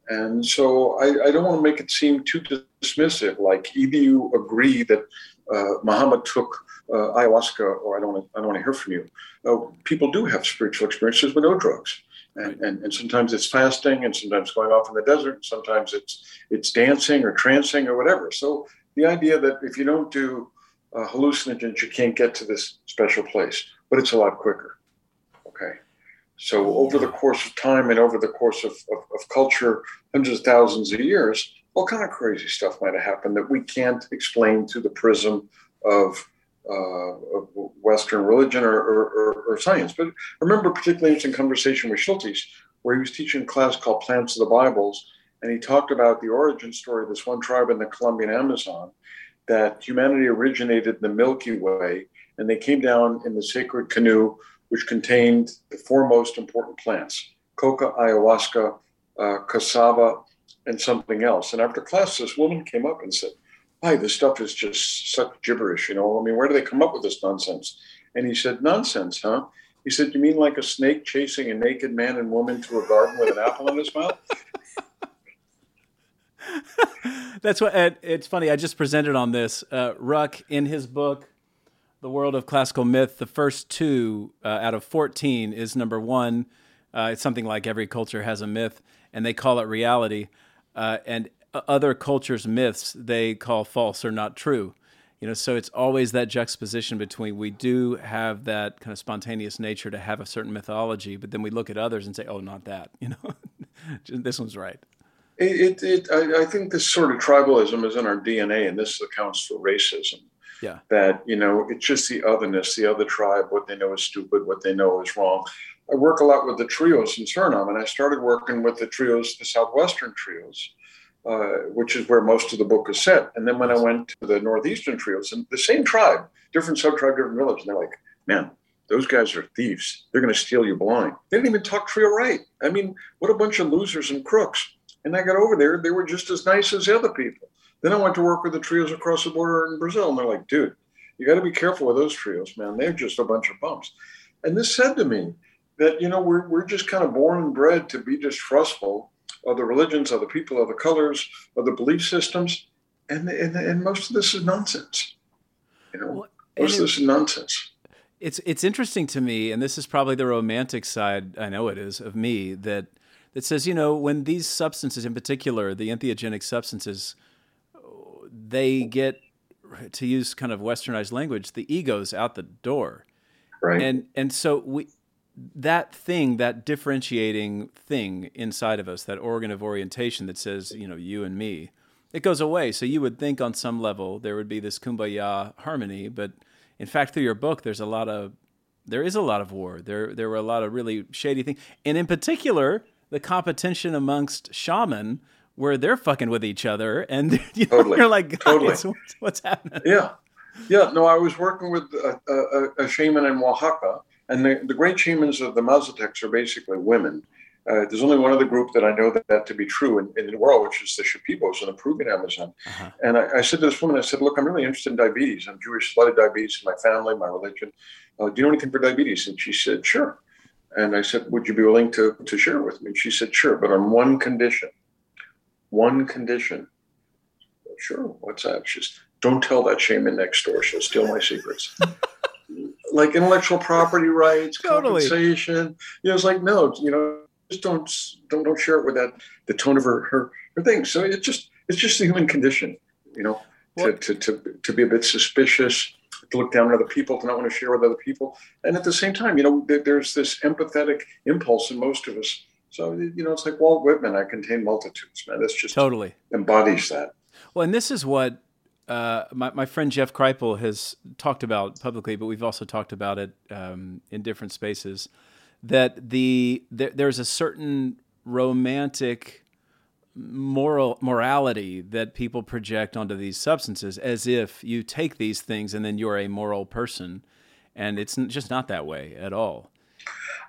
and so I, I, don't want to make it seem too dismissive. Like either you agree that uh, Muhammad took uh, ayahuasca, or I don't want to, I don't want to hear from you. Uh, people do have spiritual experiences with no drugs. And, and, and, sometimes it's fasting and sometimes going off in the desert sometimes it's it's dancing or trancing or whatever so the idea that if you don't do uh, hallucinogens you can't get to this special place but it's a lot quicker okay so over the course of time and over the course of, of, of culture hundreds of thousands of years all kind of crazy stuff might have happened that we can't explain through the prism of uh, of Western religion or, or, or, science. But remember particularly interesting conversation with Schultes, where he was teaching a class called Plants of the Bibles, and he talked about the origin story of this one tribe in the Colombian Amazon, that humanity originated in the Milky Way, and they came down in the sacred canoe, which contained the four most important plants: coca, ayahuasca, uh, cassava, and something else. And after class, this woman came up and said, hi, this stuff is just such gibberish, you know. I mean, where do they come up with this nonsense? And he said, nonsense, huh? He said, you mean like a snake chasing a naked man and woman through a garden with an apple in his mouth? That's what it's funny. I just presented on this. Uh, Ruck, in his book, The World of Classical Myth, the first two uh, out of 14 is number one. Uh, it's something like every culture has a myth, and they call it reality. Uh, and Uh, other cultures' myths they call false or not true. You know, so it's always that juxtaposition between we do have that kind of spontaneous nature to have a certain mythology, but then we look at others and say, "Oh, not that." You know, this one's right. It, it, it I, I, think this sort of tribalism is in our DNA, and this accounts for racism. Yeah. That you know, it's just the otherness, the other tribe, what they know is stupid, what they know is wrong. I work a lot with the trios in Suriname, and I started working with the trios, the Southwestern trios uh, which is where most of the book is set. And then when I went to the Northeastern trios, and the same tribe, different sub-tribe, different village, and they're like, man, those guys are thieves. They're going to steal you blind. They didn't even talk Trio right. I mean, what a bunch of losers and crooks. And I got over there, they were just as nice as the other people. Then I went to work with the trios across the border in Brazil, and they're like, dude, you got to be careful with those trios, man. They're just a bunch of bumps. And this said to me that, you know, we're, we're just kind of born and bred to be distrustful of the religions, of the people, of the colors, of the belief systems, and and, and most of this is nonsense. You know, well, most of this is nonsense. It's it's interesting to me, and this is probably the romantic side. I know it is of me that that says, you know, when these substances, in particular, the entheogenic substances, they get to use kind of westernized language, the ego's out the door. Right. And and so we that thing, that differentiating thing inside of us, that organ of orientation that says, you know, you and me, it goes away. So you would think on some level there would be this kumbaya harmony, but in fact, through your book, there's a lot of there is a lot of war. There there were a lot of really shady things, and in particular, the competition amongst shaman where they're fucking with each other, and you know, Totally. you're like, Totally. What's, what's happening? Yeah, yeah. No, I was working with a, a, a shaman in Oaxaca, and the, the great shamans of the Mazatecs are basically women. Uh, there's only one other group that I know that, that to be true in, in the world, which is the Shipibos in the Peruvian Amazon. Uh-huh. And I, I said to this woman, I said, "Look, I'm really interested in diabetes. I'm Jewish, a lot of diabetes in my family, my religion. Uh, do you know anything for diabetes?" And she said, "Sure." And I said, "Would you be willing to to share with me?" And she said, "Sure, but on one condition. One condition." Sure. What's that? She She's don't tell that shaman next door. She'll steal my secrets. like intellectual property rights, Totally. compensation. You know, it's like no, you know, just don't don't don't share it with that the tone of her her, her thing. So it's just it's just the human condition, you know, to, to, to, to be a bit suspicious, to look down on other people, to not want to share with other people, and at the same time, you know, there, there's this empathetic impulse in most of us. So you know, it's like Walt Whitman. I contain multitudes, man. That's just Totally. embodies that. Well, and this is what uh, my, my friend Jeff Kripal has talked about publicly, but we've also talked about it um, in different spaces. That the there, there's a certain romantic moral morality that people project onto these substances, as if you take these things and then you're a moral person, and it's just not that way at all.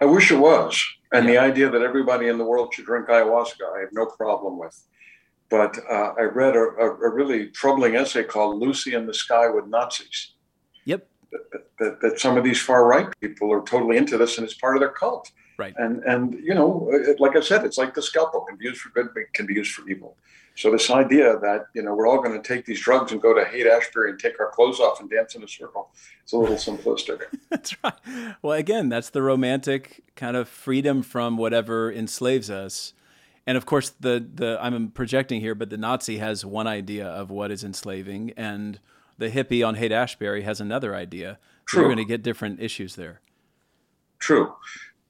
I wish it was. And the idea that everybody in the world should drink ayahuasca, I have no problem with. But uh, I read a, a, really troubling essay called Lucy in the Sky with Nazis. Yep. That, that some of these far right people are totally into this and it's part of their cult. Right. And, and you know, it, like I said, it's like the scalpel can be used for good, but can be used for evil. So this idea that, you know, we're all going to take these drugs and go to Haight Ashbury and take our clothes off and dance in a circle, it's a little simplistic. That's right. Well, again, that's the romantic kind of freedom from whatever enslaves us. And of course, the the I'm projecting here, but the Nazi has one idea of what is enslaving, and the hippie on Haight Ashbury has another idea. So you're going to get different issues there. True.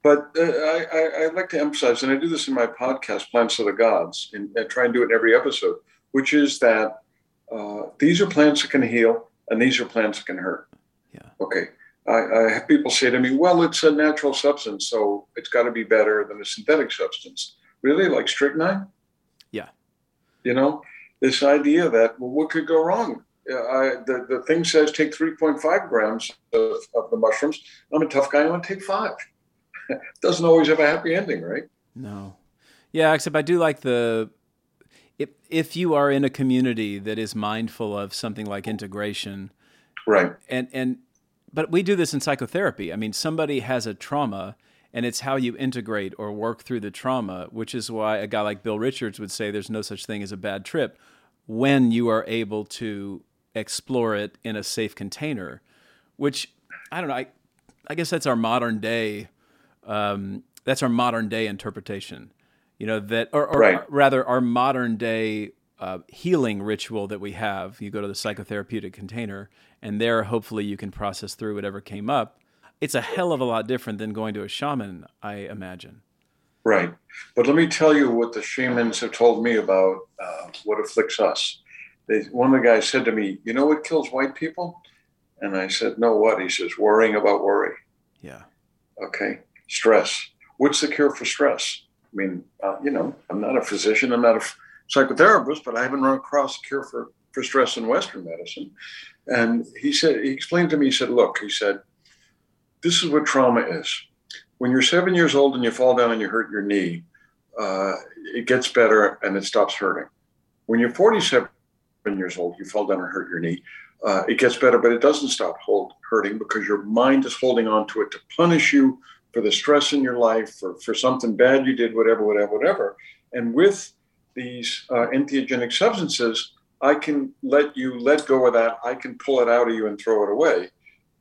But uh, I, I, I like to emphasize, and I do this in my podcast, Plants of the Gods, and I try and do it in every episode, which is that uh, these are plants that can heal, and these are plants that can hurt. Yeah. Okay. I, I have people say to me, well, it's a natural substance, so it's got to be better than a synthetic substance. Really? Like strychnine? Yeah. You know, this idea that, well, what could go wrong? I, the, the thing says take 3.5 grams of, of the mushrooms. I'm a tough guy, I want to take five doesn't always have a happy ending, right? No. Yeah, except I do like the if if you are in a community that is mindful of something like integration, Right. and and but we do this in psychotherapy. I mean, somebody has a trauma and it's how you integrate or work through the trauma, which is why a guy like Bill Richards would say there's no such thing as a bad trip when you are able to explore it in a safe container, which I don't know, I I guess that's our modern day um, that's our modern day interpretation. You know that, or, or Right. rather, our modern day uh, healing ritual that we have. You go to the psychotherapeutic container, and there, hopefully, you can process through whatever came up. It's a hell of a lot different than going to a shaman, I imagine. Right. But let me tell you what the shamans have told me about uh, what afflicts us. They, one of the guys said to me, You know what kills white people? And I said, No, what? He says, Worrying about worry. Yeah. Okay. Stress. What's the cure for stress? I mean, uh, you know, I'm not a physician, I'm not a psychotherapist, but I haven't run across a cure for, for stress in Western medicine. And he said, he explained to me, he said, Look, he said, this is what trauma is. When you're seven years old and you fall down and you hurt your knee, uh, it gets better and it stops hurting. When you're 47 years old, you fall down and hurt your knee, uh, it gets better, but it doesn't stop hold, hurting because your mind is holding on to it to punish you for the stress in your life, for, for something bad you did, whatever, whatever, whatever. And with these uh, entheogenic substances, I can let you let go of that. I can pull it out of you and throw it away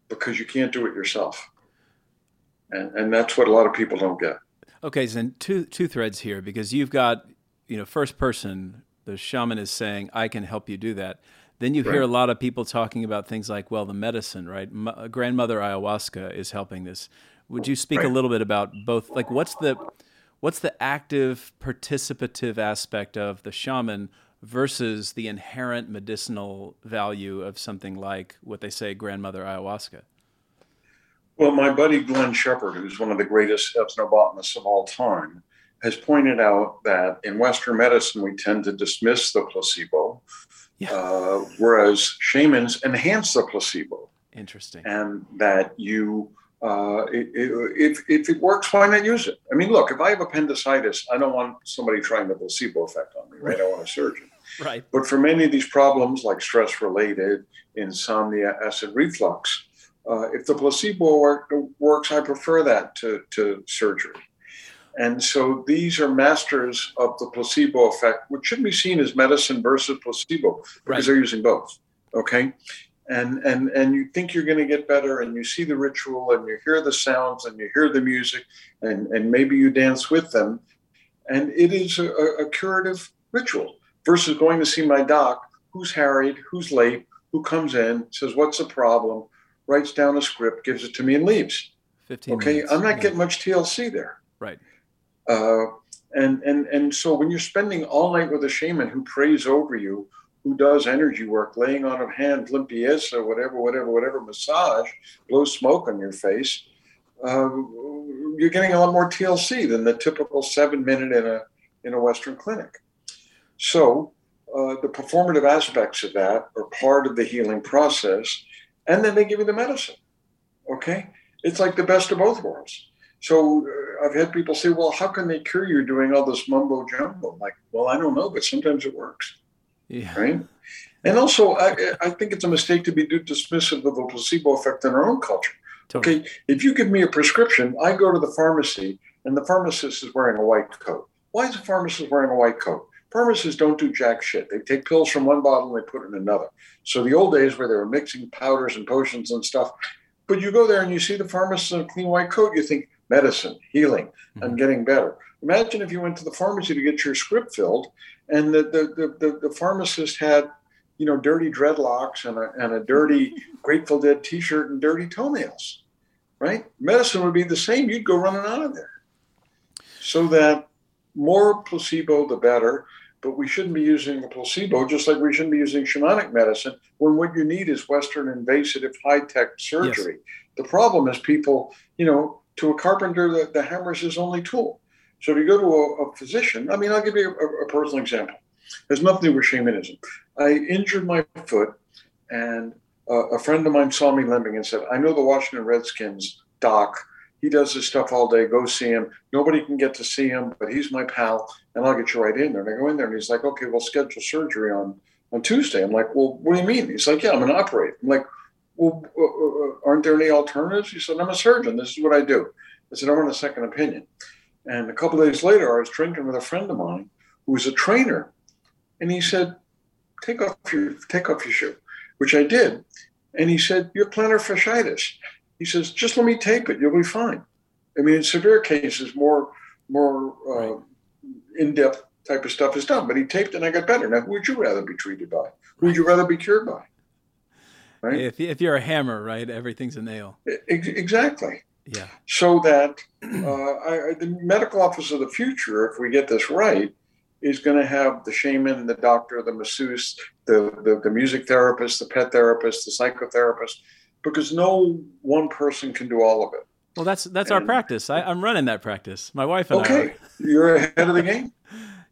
because you can't do it yourself. And, and that's what a lot of people don't get. Okay, so then two two threads here because you've got you know first person. The shaman is saying, "I can help you do that." then you right. hear a lot of people talking about things like, well, the medicine, right? M- uh, grandmother ayahuasca is helping this. Would you speak right. a little bit about both? Like, what's the what's the active participative aspect of the shaman versus the inherent medicinal value of something like what they say grandmother ayahuasca? Well, my buddy Glenn Shepard, who's one of the greatest ethnobotanists of all time, has pointed out that in Western medicine we tend to dismiss the placebo, yeah. uh, whereas shamans enhance the placebo. Interesting. And that you, uh, it, it, if, if it works, why not use it? I mean, look, if I have appendicitis, I don't want somebody trying the placebo effect on me, right? I want a surgeon. Right. But for many of these problems, like stress related, insomnia, acid reflux, uh, if the placebo work, works, I prefer that to, to surgery. And so these are masters of the placebo effect, which should be seen as medicine versus placebo because right. they're using both. Okay. And, and, and you think you're going to get better and you see the ritual and you hear the sounds and you hear the music and, and maybe you dance with them. And it is a, a curative ritual versus going to see my doc who's harried, who's late, who comes in, says, What's the problem? Writes down a script, gives it to me, and leaves. 15 okay, minutes. I'm not getting much TLC there. Right. Uh, and and and so when you're spending all night with a shaman who prays over you, who does energy work, laying on of hands, limpieza, whatever, whatever, whatever, massage, blow smoke on your face, uh, you're getting a lot more TLC than the typical seven minute in a in a Western clinic. So uh, the performative aspects of that are part of the healing process and then they give you the medicine. Okay, it's like the best of both worlds. So uh, I've had people say, "Well, how can they cure you doing all this mumbo jumbo?" I'm like, well, I don't know, but sometimes it works. Yeah. Right. And also, I, I think it's a mistake to be too dismissive of the placebo effect in our own culture. Totally. Okay, if you give me a prescription, I go to the pharmacy, and the pharmacist is wearing a white coat. Why is the pharmacist wearing a white coat? Pharmacists don't do jack shit. They take pills from one bottle and they put it in another. So the old days where they were mixing powders and potions and stuff, but you go there and you see the pharmacist in a clean white coat, you think medicine, healing, mm-hmm. I'm getting better. Imagine if you went to the pharmacy to get your script filled and the, the, the, the, the pharmacist had, you know, dirty dreadlocks and a, and a dirty Grateful Dead t-shirt and dirty toenails, right? Medicine would be the same. You'd go running out of there. So that more placebo, the better but we shouldn't be using a placebo, just like we shouldn't be using shamanic medicine when what you need is Western invasive high tech surgery. Yes. The problem is people, you know, to a carpenter, the, the hammer is his only tool. So if you go to a, a physician, I mean, I'll give you a, a personal example. There's nothing to do with shamanism. I injured my foot, and uh, a friend of mine saw me limping and said, I know the Washington Redskins doc he does this stuff all day. Go see him. Nobody can get to see him, but he's my pal, and I'll get you right in there. And I go in there, and he's like, "Okay, we'll schedule surgery on on Tuesday." I'm like, "Well, what do you mean?" He's like, "Yeah, I'm going to operate." I'm like, "Well, uh, uh, uh, aren't there any alternatives?" He said, "I'm a surgeon. This is what I do." I said, "I want a second opinion." And a couple days later, I was drinking with a friend of mine who was a trainer, and he said, "Take off your take off your shoe," which I did. And he said, "You're plantar fasciitis." He says, just let me tape it. You'll be fine. I mean, in severe cases, more more uh, right. in depth type of stuff is done. But he taped and I got better. Now, who would you rather be treated by? Who would you rather be cured by? Right? If, if you're a hammer, right, everything's a nail. Exactly. Yeah. So that uh, I, the medical office of the future, if we get this right, is going to have the shaman, the doctor, the masseuse, the, the, the music therapist, the pet therapist, the psychotherapist, because no one person can do all of it. Well, that's that's and, our practice. I, am running that practice. My wife and okay, I. Okay, you're ahead of the game.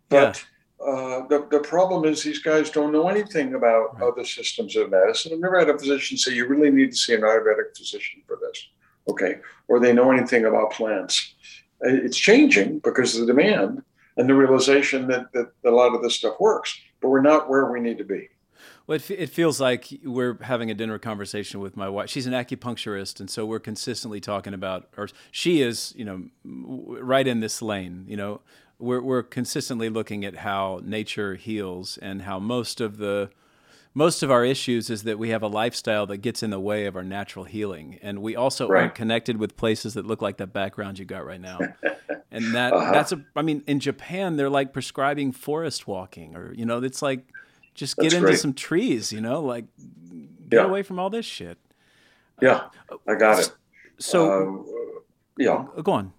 But yeah. uh, the the problem is these guys don't know anything about right. other systems of medicine. I've never had a physician say you really need to see an Ayurvedic physician for this. Okay, or they know anything about plants. It's changing because of the demand and the realization that, that a lot of this stuff works, but we're not where we need to be. Well, it, it, feels like we're having a dinner conversation with my wife. She's an acupuncturist, and so we're consistently talking about, or she is, you know, right in this lane. You know, we're we're consistently looking at how nature heals and how most of the most of our issues is that we have a lifestyle that gets in the way of our natural healing, and we also right. aren't connected with places that look like the background you got right now. and that uh-huh. that's a. I mean, in Japan, they're like prescribing forest walking, or you know, it's like Just get That's into great. some trees, you know, like get Yeah. away from all this shit. Yeah, I got it. So, Uh, yeah. uh, go on.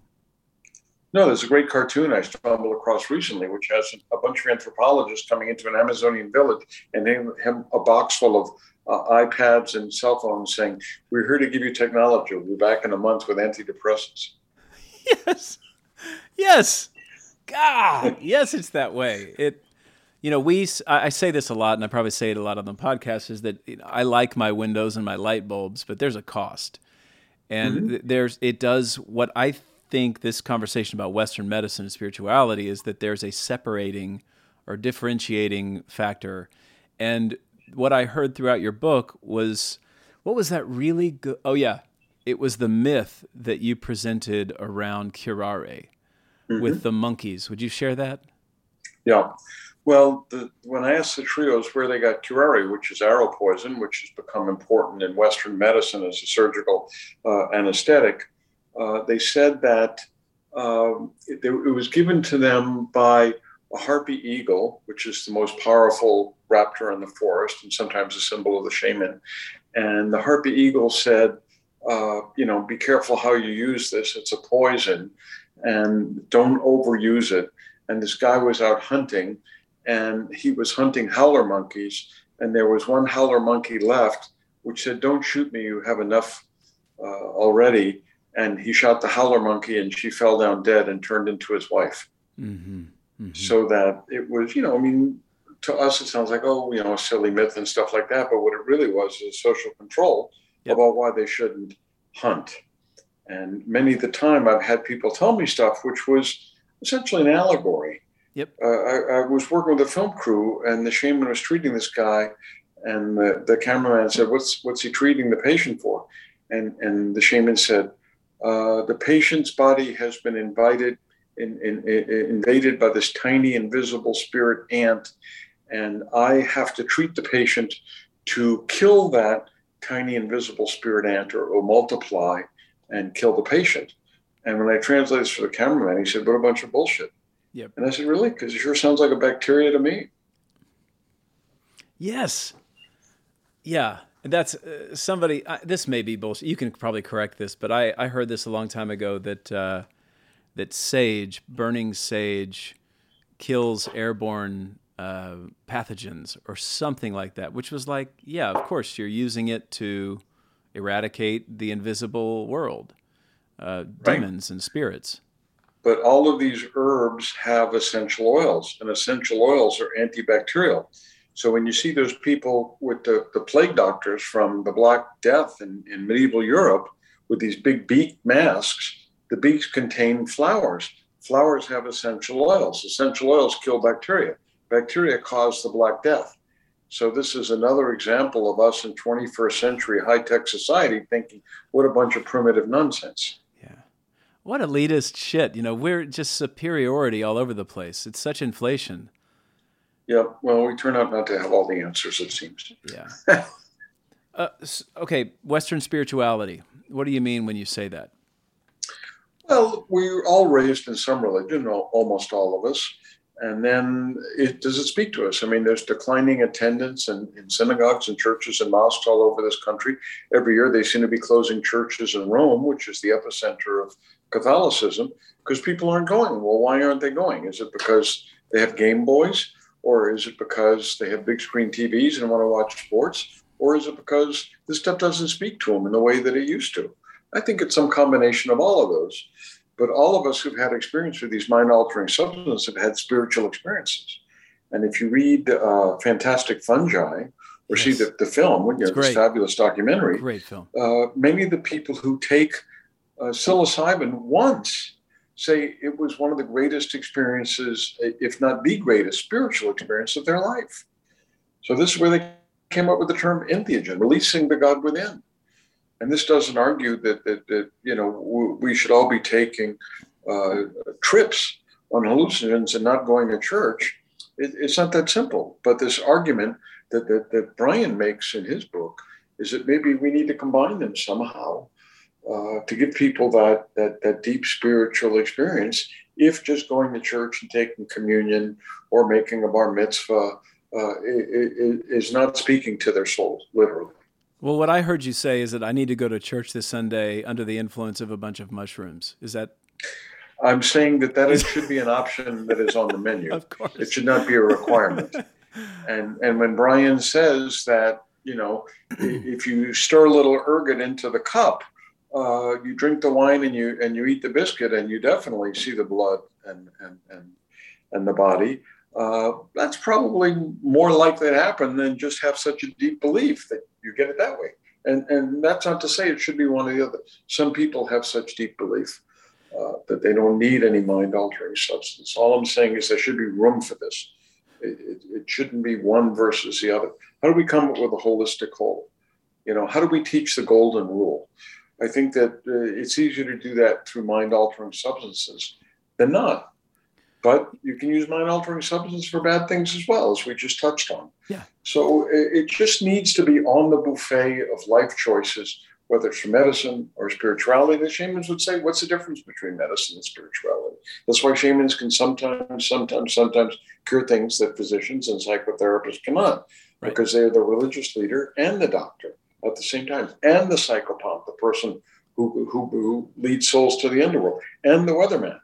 No, there's a great cartoon I stumbled across recently, which has a bunch of anthropologists coming into an Amazonian village and they have a box full of uh, iPads and cell phones saying, We're here to give you technology. We'll be back in a month with antidepressants. Yes. Yes. God. Yes, it's that way. It, you know, we, I say this a lot, and I probably say it a lot on the podcast, is that you know, I like my windows and my light bulbs, but there's a cost. And mm-hmm. th- there's, it does what I think this conversation about Western medicine and spirituality is that there's a separating or differentiating factor. And what I heard throughout your book was, what was that really good? Oh, yeah. It was the myth that you presented around curare with mm-hmm. the monkeys. Would you share that? Yeah. Well, the, when I asked the trios where they got curare, which is arrow poison, which has become important in Western medicine as a surgical uh, anesthetic, uh, they said that um, it, it was given to them by a harpy eagle, which is the most powerful raptor in the forest and sometimes a symbol of the shaman. And the harpy eagle said, uh, you know, be careful how you use this. It's a poison and don't overuse it. And this guy was out hunting and he was hunting howler monkeys. And there was one howler monkey left, which said, Don't shoot me, you have enough uh, already. And he shot the howler monkey and she fell down dead and turned into his wife. Mm-hmm. Mm-hmm. So that it was, you know, I mean, to us, it sounds like, oh, you know, a silly myth and stuff like that. But what it really was is social control Yep. about why they shouldn't hunt. And many of the time, I've had people tell me stuff which was essentially an allegory. Yep. Uh, I, I was working with a film crew, and the shaman was treating this guy, and the, the cameraman said, "What's what's he treating the patient for?" And and the shaman said, uh, "The patient's body has been invited, in, in, in, invaded by this tiny invisible spirit ant, and I have to treat the patient to kill that tiny invisible spirit ant or, or multiply and kill the patient." And when I translated this for the cameraman, he said, "What a bunch of bullshit." Yep. And I said, "Really? Because it sure sounds like a bacteria to me." Yes. Yeah. And That's uh, somebody. Uh, this may be bullshit. You can probably correct this, but I, I heard this a long time ago that uh, that sage, burning sage, kills airborne uh, pathogens or something like that. Which was like, yeah, of course, you're using it to eradicate the invisible world, uh, Right. demons and spirits. But all of these herbs have essential oils, and essential oils are antibacterial. So when you see those people with the, the plague doctors from the Black Death in, in medieval Europe with these big beak masks, the beaks contain flowers. Flowers have essential oils. Essential oils kill bacteria. Bacteria cause the Black Death. So this is another example of us in 21st century high-tech society thinking, what a bunch of primitive nonsense. What elitist shit. You know, we're just superiority all over the place. It's such inflation. Yeah, well, we turn out not to have all the answers, it seems. Yeah. uh, okay, Western spirituality. What do you mean when you say that? Well, we were all raised in some religion, almost all of us. And then it, does it speak to us? I mean, there's declining attendance in, in synagogues and churches and mosques all over this country. Every year they seem to be closing churches in Rome, which is the epicenter of Catholicism, because people aren't going. Well, why aren't they going? Is it because they have Game Boys? Or is it because they have big screen TVs and want to watch sports? Or is it because this stuff doesn't speak to them in the way that it used to? I think it's some combination of all of those. But all of us who've had experience with these mind altering substances have had spiritual experiences. And if you read uh, Fantastic Fungi or see the, the film, you know, this fabulous documentary, Great film. uh, many of the people who take uh, psilocybin once say it was one of the greatest experiences, if not the greatest spiritual experience of their life. So this is where they came up with the term entheogen, releasing the God within. And this doesn't argue that that, that you know we should all be taking uh, trips on hallucinogens and not going to church. It, it's not that simple. But this argument that, that that Brian makes in his book is that maybe we need to combine them somehow uh, to give people that, that that deep spiritual experience. If just going to church and taking communion or making a bar mitzvah uh, is not speaking to their souls, literally. Well, what I heard you say is that I need to go to church this Sunday under the influence of a bunch of mushrooms. Is that? I'm saying that that should be an option that is on the menu. of course. It should not be a requirement. and and when Brian says that, you know, if you stir a little ergot into the cup, uh, you drink the wine and you and you eat the biscuit, and you definitely see the blood and and and and the body. Uh, that's probably more likely to happen than just have such a deep belief that you get it that way. And, and that's not to say it should be one or the other. Some people have such deep belief uh, that they don't need any mind altering substance. All I'm saying is there should be room for this. It, it, it, shouldn't be one versus the other. How do we come up with a holistic whole? You know, how do we teach the golden rule? I think that uh, it's easier to do that through mind altering substances than not. But you can use mind altering substances for bad things as well, as we just touched on. Yeah. So it just needs to be on the buffet of life choices, whether it's for medicine or spirituality. The shamans would say, what's the difference between medicine and spirituality? That's why shamans can sometimes, sometimes, sometimes cure things that physicians and psychotherapists cannot, right. because they're the religious leader and the doctor at the same time, and the psychopomp, the person who, who, who leads souls to the underworld, and the weatherman,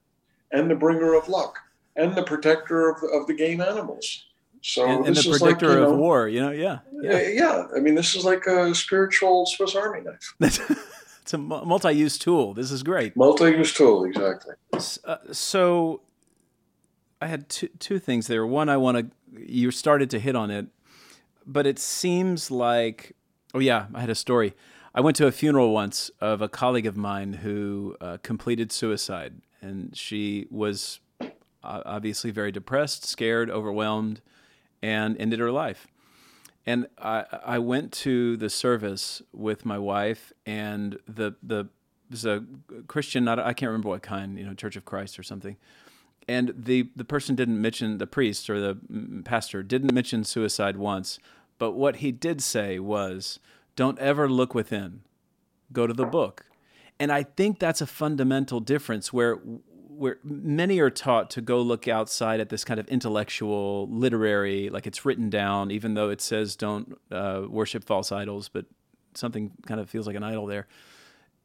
and the bringer of luck and the protector of, of the game animals. So and, and the predictor like, of know, war, you know, yeah, yeah, yeah. I mean, this is like a spiritual Swiss Army knife. it's a multi-use tool. This is great. Multi-use tool, exactly. Uh, so, I had two two things there. One, I want to. You started to hit on it, but it seems like. Oh yeah, I had a story. I went to a funeral once of a colleague of mine who uh, completed suicide, and she was obviously very depressed, scared, overwhelmed, and ended her life. And I, I went to the service with my wife, and the the was a Christian, not I can't remember what kind, you know, Church of Christ or something. And the the person didn't mention the priest or the pastor didn't mention suicide once, but what he did say was, "Don't ever look within, go to the book." And I think that's a fundamental difference where where many are taught to go look outside at this kind of intellectual, literary, like it's written down, even though it says don't uh, worship false idols, but something kind of feels like an idol there.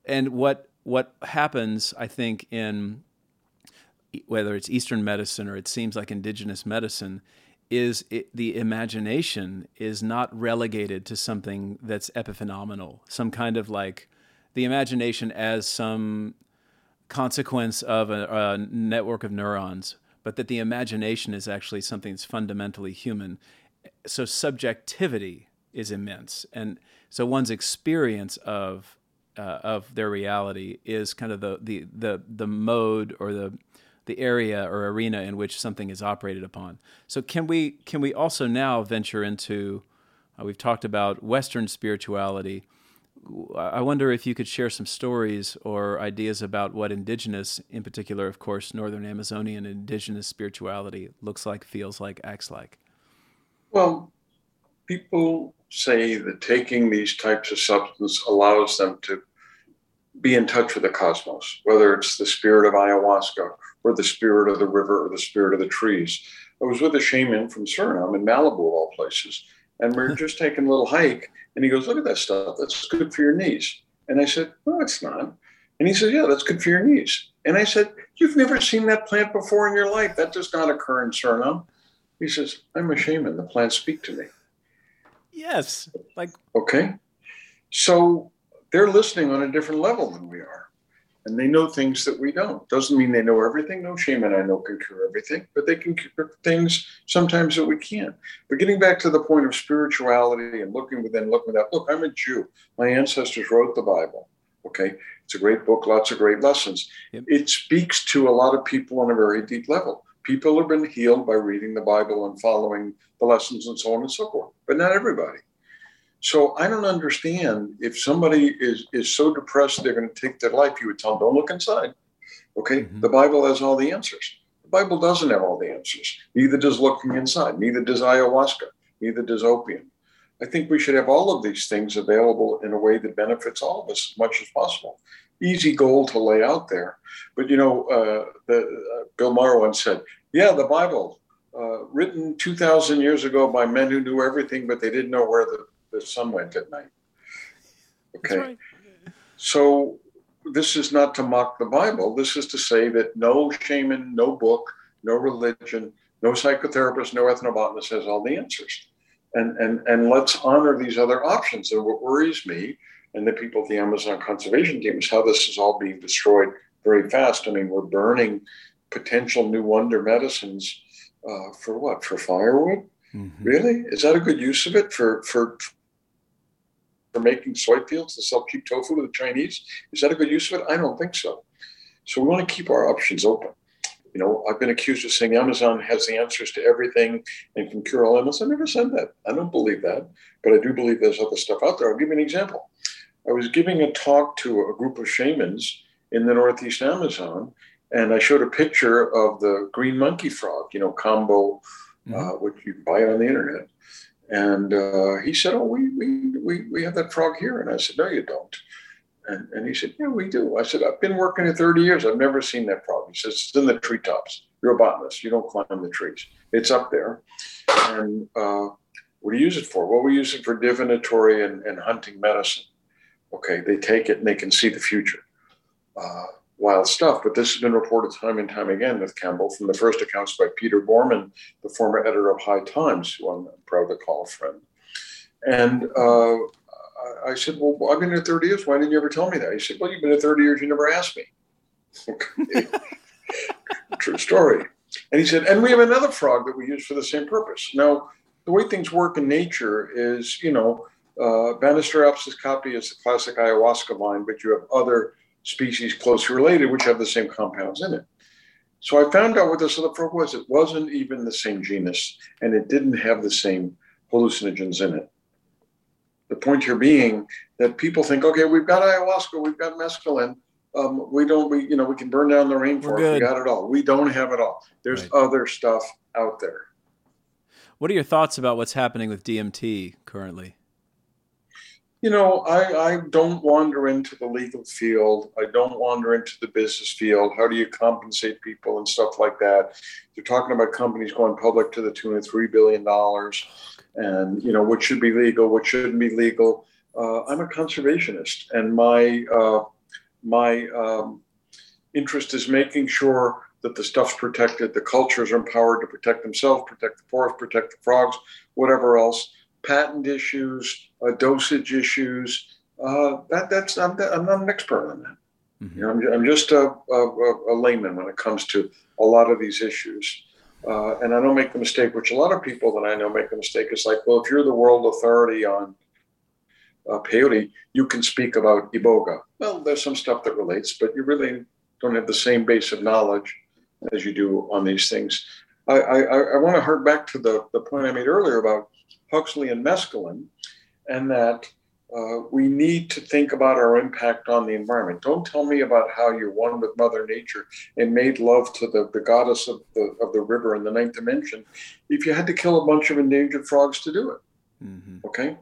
And what what happens, I think, in whether it's Eastern medicine or it seems like indigenous medicine, is it, the imagination is not relegated to something that's epiphenomenal, some kind of like the imagination as some consequence of a, a network of neurons, but that the imagination is actually something that's fundamentally human. So subjectivity is immense, and so one's experience of uh, of their reality is kind of the, the the the mode or the the area or arena in which something is operated upon. So can we can we also now venture into uh, we've talked about Western spirituality I wonder if you could share some stories or ideas about what indigenous, in particular, of course, Northern Amazonian indigenous spirituality looks like, feels like, acts like. Well, people say that taking these types of substance allows them to be in touch with the cosmos, whether it's the spirit of ayahuasca or the spirit of the river or the spirit of the trees. I was with a shaman from Suriname in Malibu, of all places, and we are uh-huh. just taking a little hike and he goes, Look at that stuff. That's good for your knees. And I said, No, it's not. And he says, Yeah, that's good for your knees. And I said, You've never seen that plant before in your life. That does not occur in Suriname. He says, I'm a shaman. The plants speak to me. Yes. Like Okay. So they're listening on a different level than we are and they know things that we don't. Doesn't mean they know everything. No shaman I know can cure everything, but they can cure things sometimes that we can't. But getting back to the point of spirituality and looking within, looking without. Look, I'm a Jew. My ancestors wrote the Bible. Okay, it's a great book, lots of great lessons. Yep. It speaks to a lot of people on a very deep level. People have been healed by reading the Bible and following the lessons and so on and so forth, but not everybody. So I don't understand if somebody is is so depressed they're going to take their life. You would tell them, "Don't look inside." Okay, mm-hmm. the Bible has all the answers. The Bible doesn't have all the answers. Neither does looking inside. Neither does ayahuasca. Neither does opium. I think we should have all of these things available in a way that benefits all of us as much as possible. Easy goal to lay out there, but you know, uh, the, uh, Bill Maher once said, "Yeah, the Bible uh, written 2,000 years ago by men who knew everything, but they didn't know where the, the sun went at night. Okay. Right. So this is not to mock the Bible. This is to say that no shaman, no book, no religion, no psychotherapist, no ethnobotanist has all the answers. And, and, and let's honor these other options. And what worries me and the people at the Amazon conservation team is how this is all being destroyed very fast. I mean, we're burning potential new wonder medicines uh, for what? For firewood? Mm-hmm. Really? Is that a good use of it for for for making soy fields to sell cheap tofu to the Chinese? Is that a good use of it? I don't think so. So we want to keep our options open. You know, I've been accused of saying Amazon has the answers to everything and can cure all illness. I never said that. I don't believe that, but I do believe there's other stuff out there. I'll give you an example. I was giving a talk to a group of shamans in the Northeast Amazon, and I showed a picture of the green monkey frog, you know, kambo, mm-hmm. uh, which you buy on the internet. And uh, he said, "Oh, we, we we we have that frog here." And I said, "No, you don't." And, and he said, "Yeah, we do." I said, "I've been working here 30 years. I've never seen that frog." He says, "It's in the treetops. You're a botanist. You don't climb the trees. It's up there." And uh, what do you use it for? Well, we use it for divinatory and, and hunting medicine. Okay, they take it and they can see the future. Uh, wild stuff. But this has been reported time and time again with kambo from the first accounts by Peter Gorman, the former editor of High Times, who I'm proud to call a friend. And uh, I said, Well, I've been here 30 years. Why didn't you ever tell me that? He said, Well, you've been here 30 years. You never asked me. Okay. True story. And he said, And we have another frog that we use for the same purpose. Now, the way things work in nature is, you know, uh, Banisteriopsis caapi is the classic ayahuasca vine, but you have other species closely related, which have the same compounds in it. So I found out what this other frog was. It wasn't even the same genus, and it didn't have the same hallucinogens in it. The point here being that people think, okay, we've got ayahuasca, we've got mescaline. Um, we don't, we, you know, we can burn down the rainforest. We got it all. We don't have it all. There's right. other stuff out there. What are your thoughts about what's happening with DMT currently? You know, I, I don't wander into the legal field. I don't wander into the business field. How do you compensate people and stuff like that? You're talking about companies going public to the tune of $3 billion and, you know, what should be legal, what shouldn't be legal. Uh, I'm a conservationist and my, uh, my um, interest is making sure that the stuff's protected, the cultures are empowered to protect themselves, protect the forest, protect the frogs, whatever else patent issues, uh, dosage issues. Uh, that that's I'm, I'm, not an expert on that. Mm-hmm. You know, I'm, I'm just a, a, a, layman when it comes to a lot of these issues. Uh, and I don't make the mistake, which a lot of people that I know make the mistake. Is like, well, if you're the world authority on uh, peyote, you can speak about iboga. Well, there's some stuff that relates, but you really don't have the same base of knowledge as you do on these things. I, I, I want to hark back to the, the point I made earlier about Huxley and mescaline, and that uh, we need to think about our impact on the environment. Don't tell me about how you're one with Mother Nature and made love to the, the goddess of the, of the river in the ninth dimension if you had to kill a bunch of endangered frogs to do it. Mm-hmm. Okay?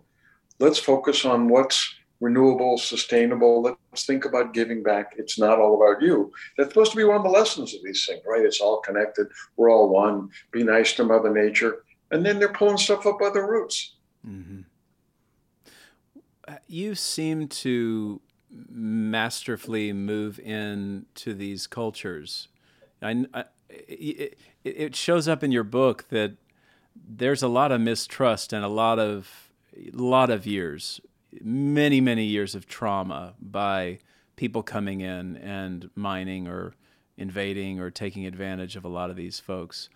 Let's focus on what's renewable, sustainable. Let's think about giving back. It's not all about you. That's supposed to be one of the lessons of these things, right? It's all connected. We're all one. Be nice to Mother Nature and then they're pulling stuff up by the roots. Mm-hmm. You seem to masterfully move into these cultures. I, I, it, it shows up in your book that there's a lot of mistrust and a lot of a lot of years, many many years of trauma by people coming in and mining or invading or taking advantage of a lot of these folks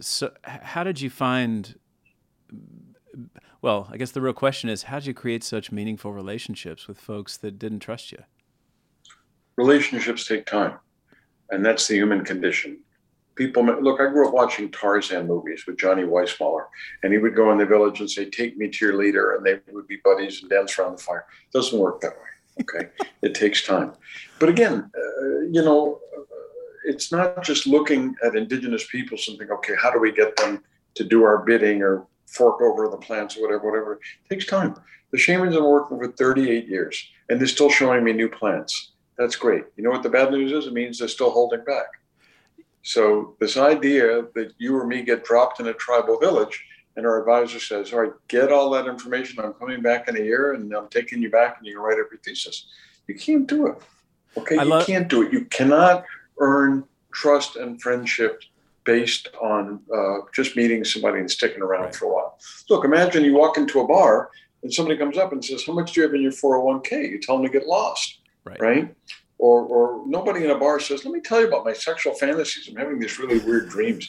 so how did you find well i guess the real question is how did you create such meaningful relationships with folks that didn't trust you? Relationships take time and that's the human condition. People look i grew up watching tarzan movies with johnny weissmuller and he would go in the village and say take me to your leader and they would be buddies and dance around the fire. It doesn't work that way okay? It takes time. But again uh, you know it's not just looking at indigenous peoples and think, okay, how do we get them to do our bidding or fork over the plants or whatever, whatever. It takes time. The shamans have been working for 38 years and they're still showing me new plants. That's great. You know what the bad news is? It means they're still holding back. So this idea that you or me get dropped in a tribal village and our advisor says, all right, get all that information. I'm coming back in a year and I'm taking you back and you can write up your thesis. You can't do it. Okay, I you love- can't do it. You cannot earn trust and friendship based on uh, just meeting somebody and sticking around right. for a while. Look, imagine you walk into a bar and somebody comes up and says, "How much do you have in your 401k?" You tell them to get lost, right? right? Or, or nobody in a bar says, "Let me tell you about my sexual fantasies. I'm having these really weird dreams."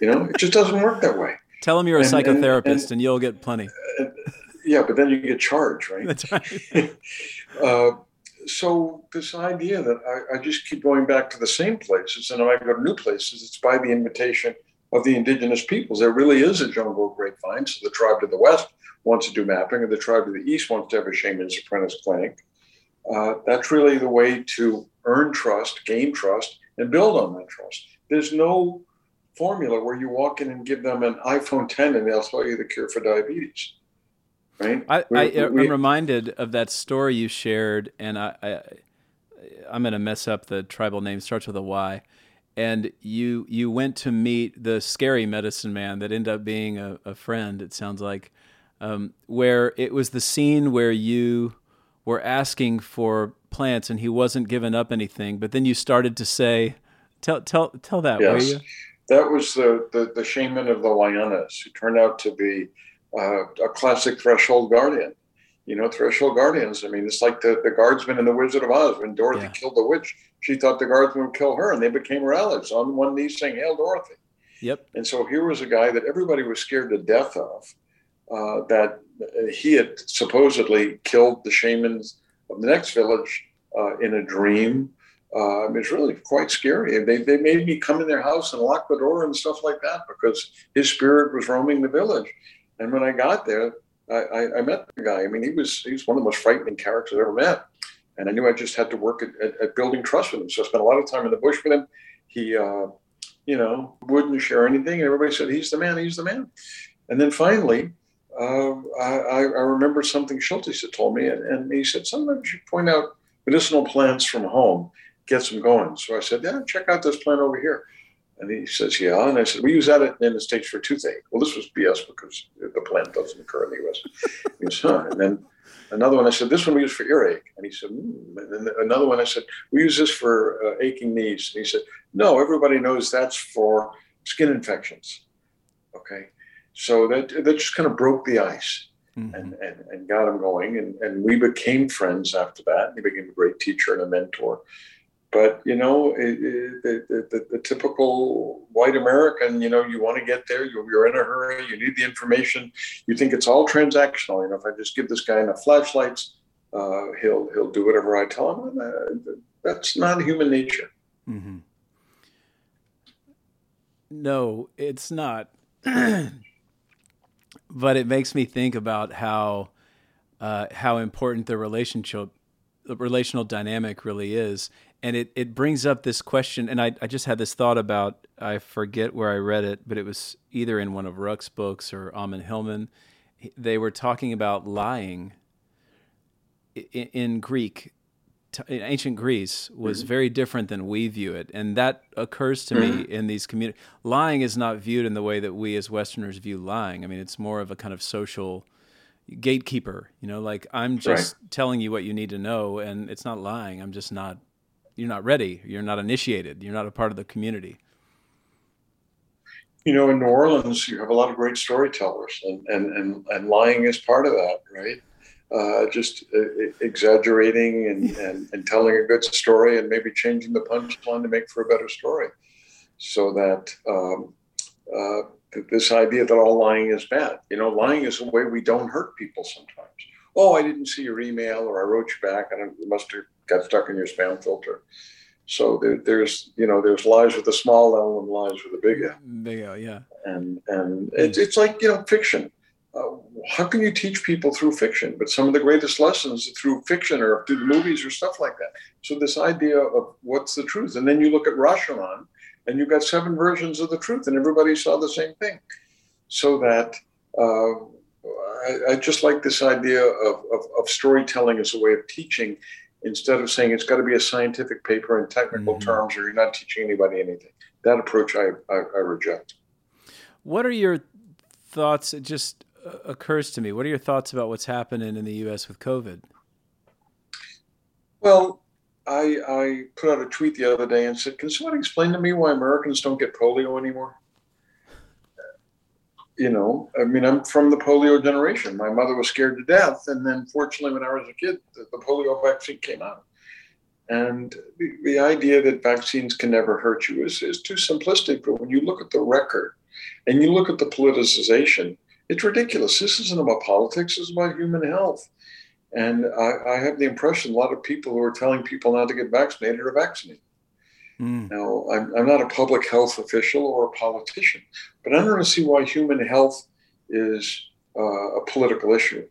you know, it just doesn't work that way. Tell them you're a and, psychotherapist, and, and, and, you'll get plenty. yeah, but then you get charged, right? That's right. uh, so this idea that I, I, just keep going back to the same places, and I go to new places, it's by the invitation of the indigenous peoples. There really is a jungle of grapevine. So the tribe to the west wants to do mapping, and the tribe to the east wants to have a shaman's apprentice clinic. Uh, that's really the way to earn trust, gain trust, and build on that trust. There's no formula where you walk in and give them an iPhone 10 and they'll tell you the cure for diabetes. Right? I, I, am reminded of that story you shared, and I, I I'm going to mess up the tribal name. Starts with a Y and you you went to meet the scary medicine man that ended up being a, a friend. It sounds like, um, where it was the scene where you were asking for plants and he wasn't giving up anything, but then you started to say, "Tell tell tell that." Yes, that was the, the, the shaman of the Wayanas who turned out to be uh, a classic threshold guardian you know, threshold guardians. I mean, it's like the, the guardsman in The Wizard of Oz when Dorothy yeah. killed the witch. She thought the guardsman would kill her, and they became relics on one knee saying, Hail Dorothy. Yep. And so here was a guy that everybody was scared to death of, uh, that he had supposedly killed the shamans of the next village uh, in a dream. Uh, it was really quite scary. They, they made me come in their house and lock the door and stuff like that because his spirit was roaming the village. And when I got there, I, I, met the guy. I mean, he was he was one of the most frightening characters I ever met, and I knew I just had to work at, at, at building trust with him. So I spent a lot of time in the bush with him. He, uh, you know, wouldn't share anything, and everybody said he's the man. He's the man. And then finally, uh, I, I, remember something Schultes had told me, and, and he said sometimes you point out medicinal plants from home, gets them going. So I said, yeah, check out this plant over here. And he says, yeah. And I said, we use that in the States for toothache. Well, this was BS because the plant doesn't occur in the US. He goes, huh. And then another one, I said, this one we use for earache. And he said, mm. and then another one, I said, we use this for uh, aching knees. And he said, no, everybody knows that's for skin infections. Okay. So that, that just kind of broke the ice. Mm-hmm. And, and, and got him going. And, and we became friends after that. He became a great teacher and a mentor but you know it, it, the, the, the, typical white american you know you want to get there you're, in a hurry you need the information you think it's all transactional you know if i just give this guy enough flashlights uh, he'll he'll do whatever i tell him uh, that's not human nature. Mm-hmm. no it's not. But it makes me think about how uh, how important the relationship the relational dynamic really is and it, it brings up this question and I, I just had this thought about i forget where i read it but it was either in one of ruck's books or Armin Hillman they were talking about lying in, in greek in ancient greece was mm-hmm. very different than we view it and that occurs to mm-hmm. me in these communities lying is not viewed in the way that we as westerners view lying i mean it's more of a kind of social gatekeeper you know like i'm just right. telling you what you need to know and it's not lying i'm just not you're not ready. You're not initiated. You're not a part of the community. You know, in New Orleans, you have a lot of great storytellers, and and and, and lying is part of that, right? Uh, just uh, exaggerating and, and, and telling a good story and maybe changing the punchline to make for a better story. So that um, uh, this idea that all lying is bad, you know, lying is a way we don't hurt people sometimes. Oh, I didn't see your email or I wrote you back and it must have got stuck in your spam filter. So there, there's you know there's lies with a small L and lies with a big L. Big L, yeah. And and it's, it's like you know fiction. Uh, how can you teach people through fiction? But some of the greatest lessons through fiction or through movies or stuff like that. So this idea of what's the truth, and then you look at Rashomon, and you've got seven versions of the truth, and everybody saw the same thing. So that uh, I, I, just like this idea of, of, of storytelling as a way of teaching instead of saying it's got to be a scientific paper in technical mm-hmm. terms or you're not teaching anybody anything. that approach I, I, I reject. What are your thoughts? It just uh, occurs to me. What are your thoughts about what's happening in the U.S. with COVID? Well, I, I put out a tweet the other day and said, "Can someone explain to me why Americans don't get polio anymore?" You know, I mean, I'm from the polio generation. My mother was scared to death, and then fortunately, when I was a kid, the, the polio vaccine came out. And the, the, idea that vaccines can never hurt you is, is too simplistic. But when you look at the record and you look at the politicization, it's ridiculous. This isn't about politics, this is about human health. And I, I have the impression a lot of people who are telling people not to get vaccinated are vaccinated. Mm. Now, I'm, I'm not a public health official or a politician, but I don't see why human health is uh, a political issue.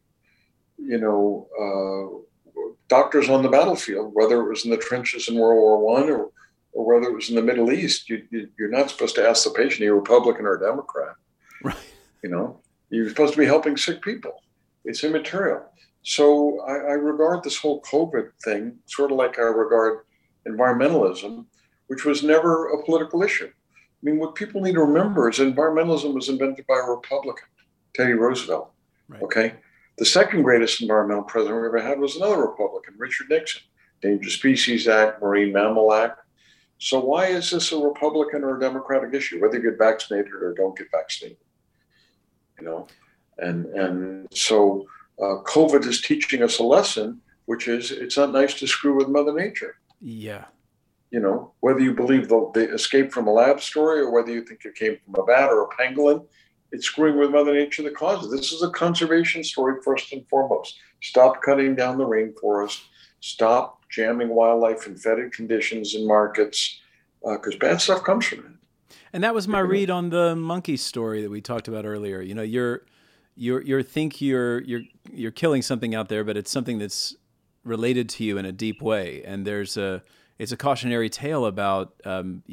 You know, uh, doctors on the battlefield, whether it was in the trenches in World War One or, or whether it was in the Middle East, you, you, you're not supposed to ask the patient, are you a Republican or Democrat? Right. You know, you're supposed to be helping sick people. It's immaterial. So I, I, regard this whole COVID thing sort of like I regard environmentalism, which was never a political issue. I mean, what people need to remember is environmentalism was invented by a Republican, Teddy Roosevelt. Right. Okay. The second greatest environmental president we ever had was another Republican, Richard Nixon. Dangerous Species Act, Marine Mammal Act. So why is this a Republican or a Democratic issue, whether you get vaccinated or don't get vaccinated? You know, and and so uh, COVID is teaching us a lesson, which is it's not nice to screw with Mother Nature. Yeah. You know, whether you believe the, the escape from a lab story or whether you think it came from a bat or a pangolin, it's screwing with Mother Nature that causes. This is a conservation story first and foremost. Stop cutting down the rainforest. Stop jamming wildlife in fetid conditions in markets because uh, bad stuff comes from it. And that was my read on the monkey story that we talked about earlier. You know, you're you're you think you're you're you're killing something out there, but it's something that's related to you in a deep way. And there's a it's a cautionary tale about um,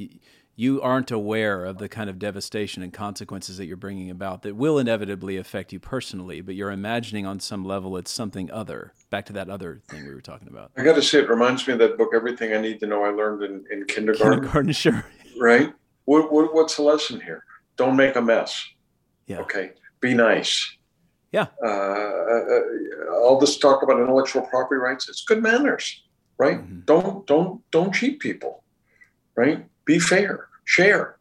you aren't aware of the kind of devastation and consequences that you're bringing about that will inevitably affect you personally, but you're imagining on some level it's something other. Back to that other thing we were talking about. I got to say, it reminds me of that book, Everything I Need to Know I Learned in, in Kindergarten. Kindergarten, sure. Right? What, what, what's the lesson here? Don't make a mess. Yeah. Okay. Be nice. Yeah. Uh, uh, all this talk about intellectual property rights, it's good manners, right? Mm-hmm. Don't don't don't cheat people, right? Be fair, share.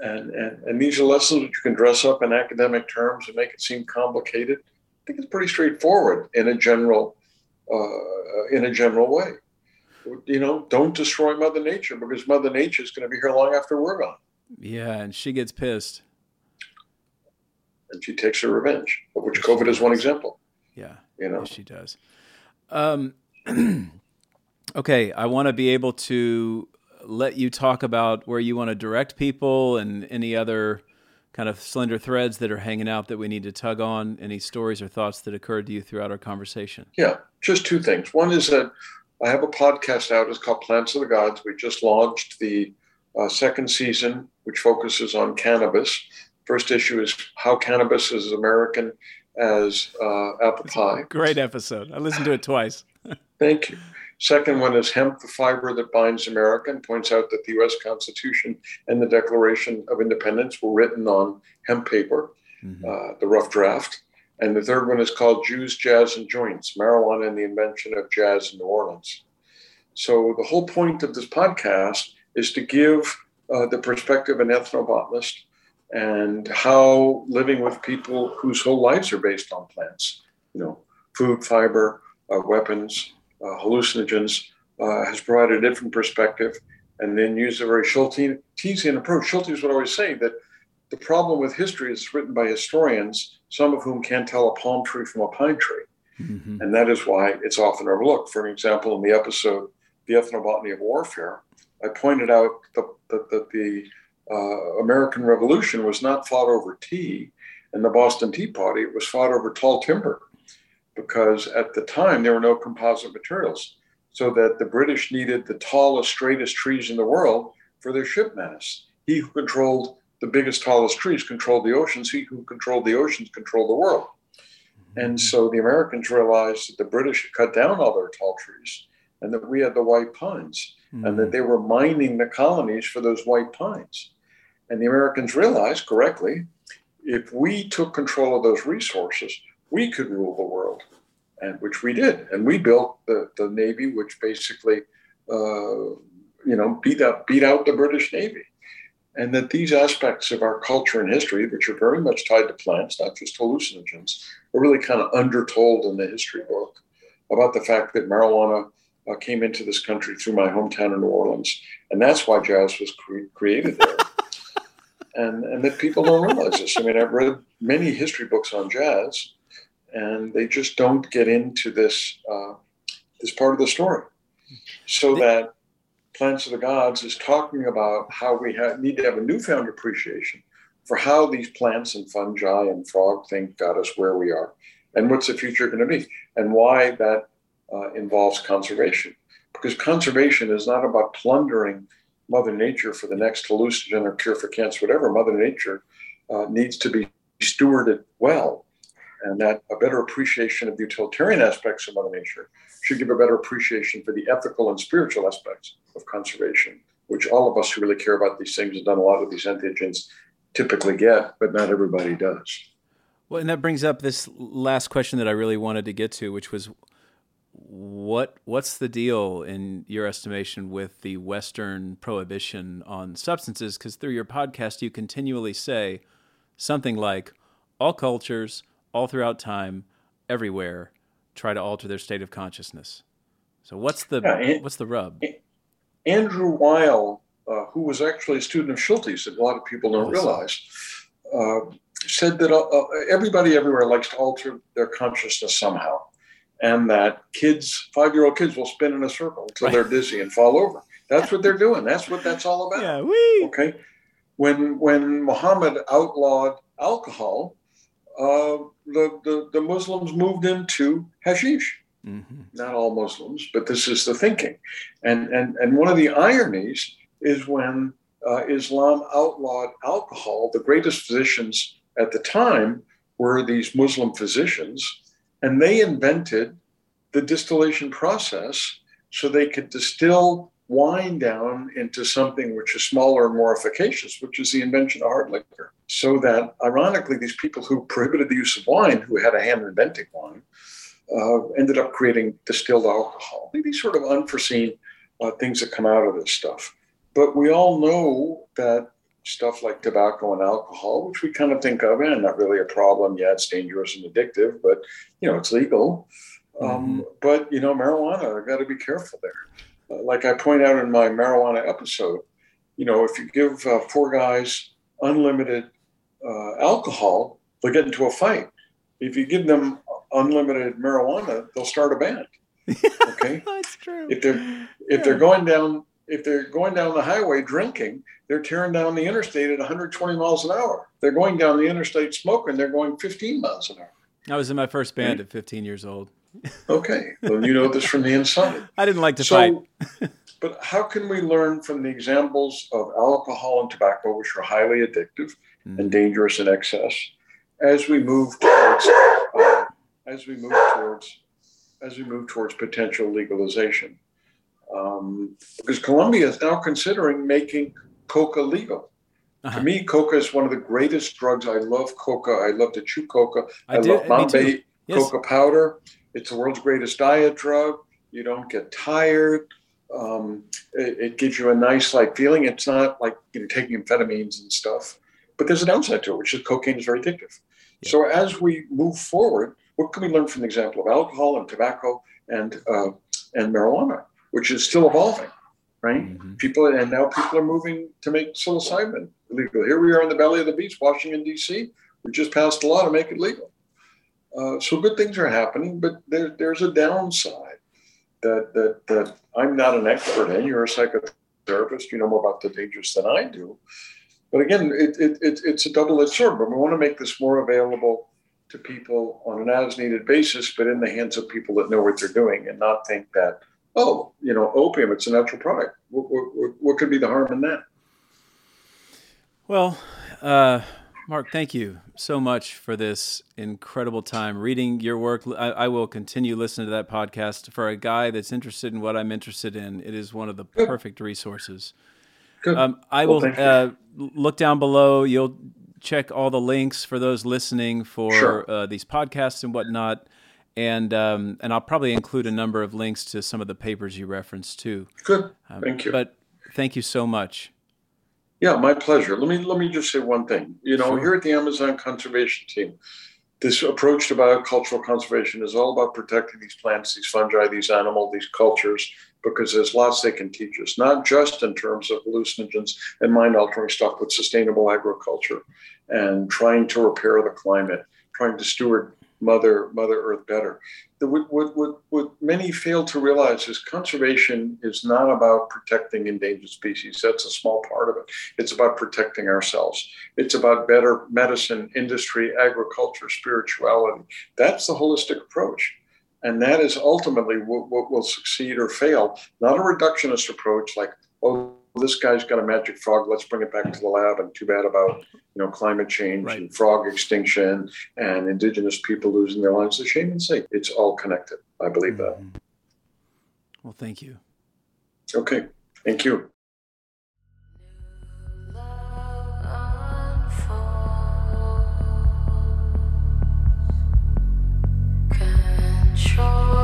And, and, and these are lessons that you can dress up in academic terms and make it seem complicated. I think it's pretty straightforward in a general uh, in a general way. You know, don't destroy Mother Nature because Mother Nature is going to be here long after we're gone. Yeah, and she gets pissed and she takes her revenge, of which yes, COVID is one example. Yeah, you know, yes, she does. Um, okay, I want to be able to let you talk about where you want to direct people and any other kind of slender threads that are hanging out that we need to tug on. Any stories or thoughts that occurred to you throughout our conversation? Yeah, just two things. One is that I have a podcast out. It's called Plants of the Gods. We just launched the uh, second season, which focuses on cannabis. First issue is How Cannabis is American as uh, Apple Pie. Great episode. I listened to it twice. Thank you. Second one is Hemp, the Fiber That Binds America, and points out that the US Constitution and the Declaration of Independence were written on hemp paper, mm-hmm. uh, the rough draft. And the third one is called Jews, Jazz, and Joints Marijuana and the Invention of Jazz in New Orleans. So, the whole point of this podcast is to give uh, the perspective of an ethnobotanist and how living with people whose whole lives are based on plants, you know, food, fiber, uh, weapons, hallucinogens, uh, has provided a different perspective. And then used a very Schultesian approach. Schultes would always say that the problem with history is written by historians, some of whom can't tell a palm tree from a pine tree. Mm-hmm. And that is why it's often overlooked. For example, in the episode, The Ethnobotany of Warfare, I pointed out that the, the, the uh, American Revolution was not fought over tea and the Boston Tea Party, it was fought over tall timber because at the time there were no composite materials. So that the British needed the tallest, straightest trees in the world for their ship masts. He who controlled the biggest, tallest trees controlled the oceans. He who controlled the oceans controlled the world. And so the Americans realized that the British had cut down all their tall trees and that we had the white pines, mm-hmm. and that they were mining the colonies for those white pines. And the Americans realized correctly if we took control of those resources, we could rule the world, and which we did. And we built the, the Navy, which basically, uh, you know, beat up beat out the British Navy. And that these aspects of our culture and history, which are very much tied to plants, not just hallucinogens, are really kind of undertold in the history book about the fact that marijuana uh, came into this country through my hometown of New Orleans, and that's why jazz was cre- created there. and and that people don't realize this. I mean, I've read many history books on jazz, and they just don't get into this uh, this part of the story. So that Plants of the Gods is talking about how we have, need to have a newfound appreciation for how these plants and fungi and frog thing got us where we are, and what's the future going to be, and why that uh, involves conservation. Because conservation is not about plundering Mother Nature for the next hallucinogen or cure for cancer, whatever. Mother Nature uh, needs to be stewarded well. And that a better appreciation of the utilitarian aspects of Mother Nature should give a better appreciation for the ethical and spiritual aspects of conservation, which all of us who really care about these things and done a lot of these entheogens typically get, but not everybody does. Well, and that brings up this last question that I really wanted to get to, which was what what's the deal in your estimation with the Western prohibition on substances? Because through your podcast, you continually say something like, "All cultures, all throughout time, everywhere, try to alter their state of consciousness." So what's the yeah, and, what's the rub? Andrew Weil, uh, who was actually a student of Schultes, that a lot of people don't realize, uh, said that uh, uh, everybody everywhere likes to alter their consciousness somehow and that kids, five year old kids, will spin in a circle until they're dizzy and fall over. That's what they're doing. That's what that's all about. Yeah, we. Okay. When when Muhammad outlawed alcohol, uh, the, the the Muslims moved into hashish. Mm-hmm. Not all Muslims, but this is the thinking, and and and one of the ironies is when uh, Islam outlawed alcohol. The greatest physicians at the time were these Muslim physicians and they invented the distillation process so they could distill wine down into something which is smaller and more efficacious, which is the invention of hard liquor. So that, ironically, these people who prohibited the use of wine, who had a hand in inventing wine, uh, ended up creating distilled alcohol. These sort of unforeseen uh, things that come out of this stuff. But we all know that stuff like tobacco and alcohol, which we kind of think of, and not really a problem yet. It's dangerous and addictive, but you know it's legal. Um, mm-hmm. But you know, marijuana, I've got to be careful there. Like I point out in my marijuana episode, you know, if you give uh, four guys unlimited uh, alcohol, they'll get into a fight. If you give them unlimited marijuana, they'll start a band. Okay, that's true. If they're if yeah. they're going down if they're going down the highway drinking, they're tearing down the interstate at 120 miles an hour. They're going down the interstate smoking, they're going 15 miles an hour. I was in my first band at 15 years old. Okay, well, you know this from the inside. I didn't like to so, fight. but how can we learn from the examples of alcohol and tobacco, which are highly addictive mm. and dangerous in excess, as we move towards uh, as we move towards as we move towards potential legalization? um, because Colombia is now considering making coca legal. Uh-huh. To me, coca is one of the greatest drugs. I love coca. I love to chew coca. I, I love mambe yes. coca powder. It's the world's greatest diet drug. You don't get tired. Um, it, it, gives you a nice like feeling. It's not like you know taking amphetamines and stuff. But there's a downside to it, which is cocaine is very addictive. Yeah. So as we move forward, what can we learn from the example of alcohol and tobacco and uh, and marijuana? which is still evolving, right? Mm-hmm. People and now people are moving to make psilocybin legal. Here we are in the belly of the beast, Washington D.C. We just passed a law to make it legal. Uh, so good things are happening, but there, there's a downside that, that that I'm not an expert in. You're a psychotherapist. You know more about the dangers than I do. But again, it, it, it, it's a double-edged sword. But we want to make this more available to people on an as-needed basis, but in the hands of people that know what they're doing, and not think that oh, you know, opium, it's a natural product. What, what, what could be the harm in that? Well, uh, Mark, thank you so much for this incredible time reading your work. I, I, will continue listening to that podcast. For a guy that's interested in what I'm interested in, it is one of the Good. perfect resources. Good. Um, I well, will uh, look down below. You'll check all the links for those listening for sure. uh, these podcasts and whatnot. And um, and I'll probably include a number of links to some of the papers you referenced too. Good. Um, thank you. But thank you so much. Yeah, my pleasure. Let me let me just say one thing. You know, sure. here at the Amazon Conservation Team, this approach to biocultural conservation is all about protecting these plants, these fungi, these animals, these cultures, because there's lots they can teach us, not just in terms of hallucinogens and mind altering stuff, but sustainable agriculture and trying to repair the climate, trying to steward Mother Mother Earth better. The, what, what, what many fail to realize is conservation is not about protecting endangered species. That's a small part of it. It's about protecting ourselves. It's about better medicine, industry, agriculture, spirituality. That's the holistic approach. And that is ultimately what, what will succeed or fail, not a reductionist approach like, oh, this guy's got a magic frog. Let's bring it back to the lab and too bad about you know climate change right. and frog extinction and indigenous people losing their lives. The shame and sake. It's all connected. I believe mm-hmm. that. Well, thank you. Okay, thank you. Control.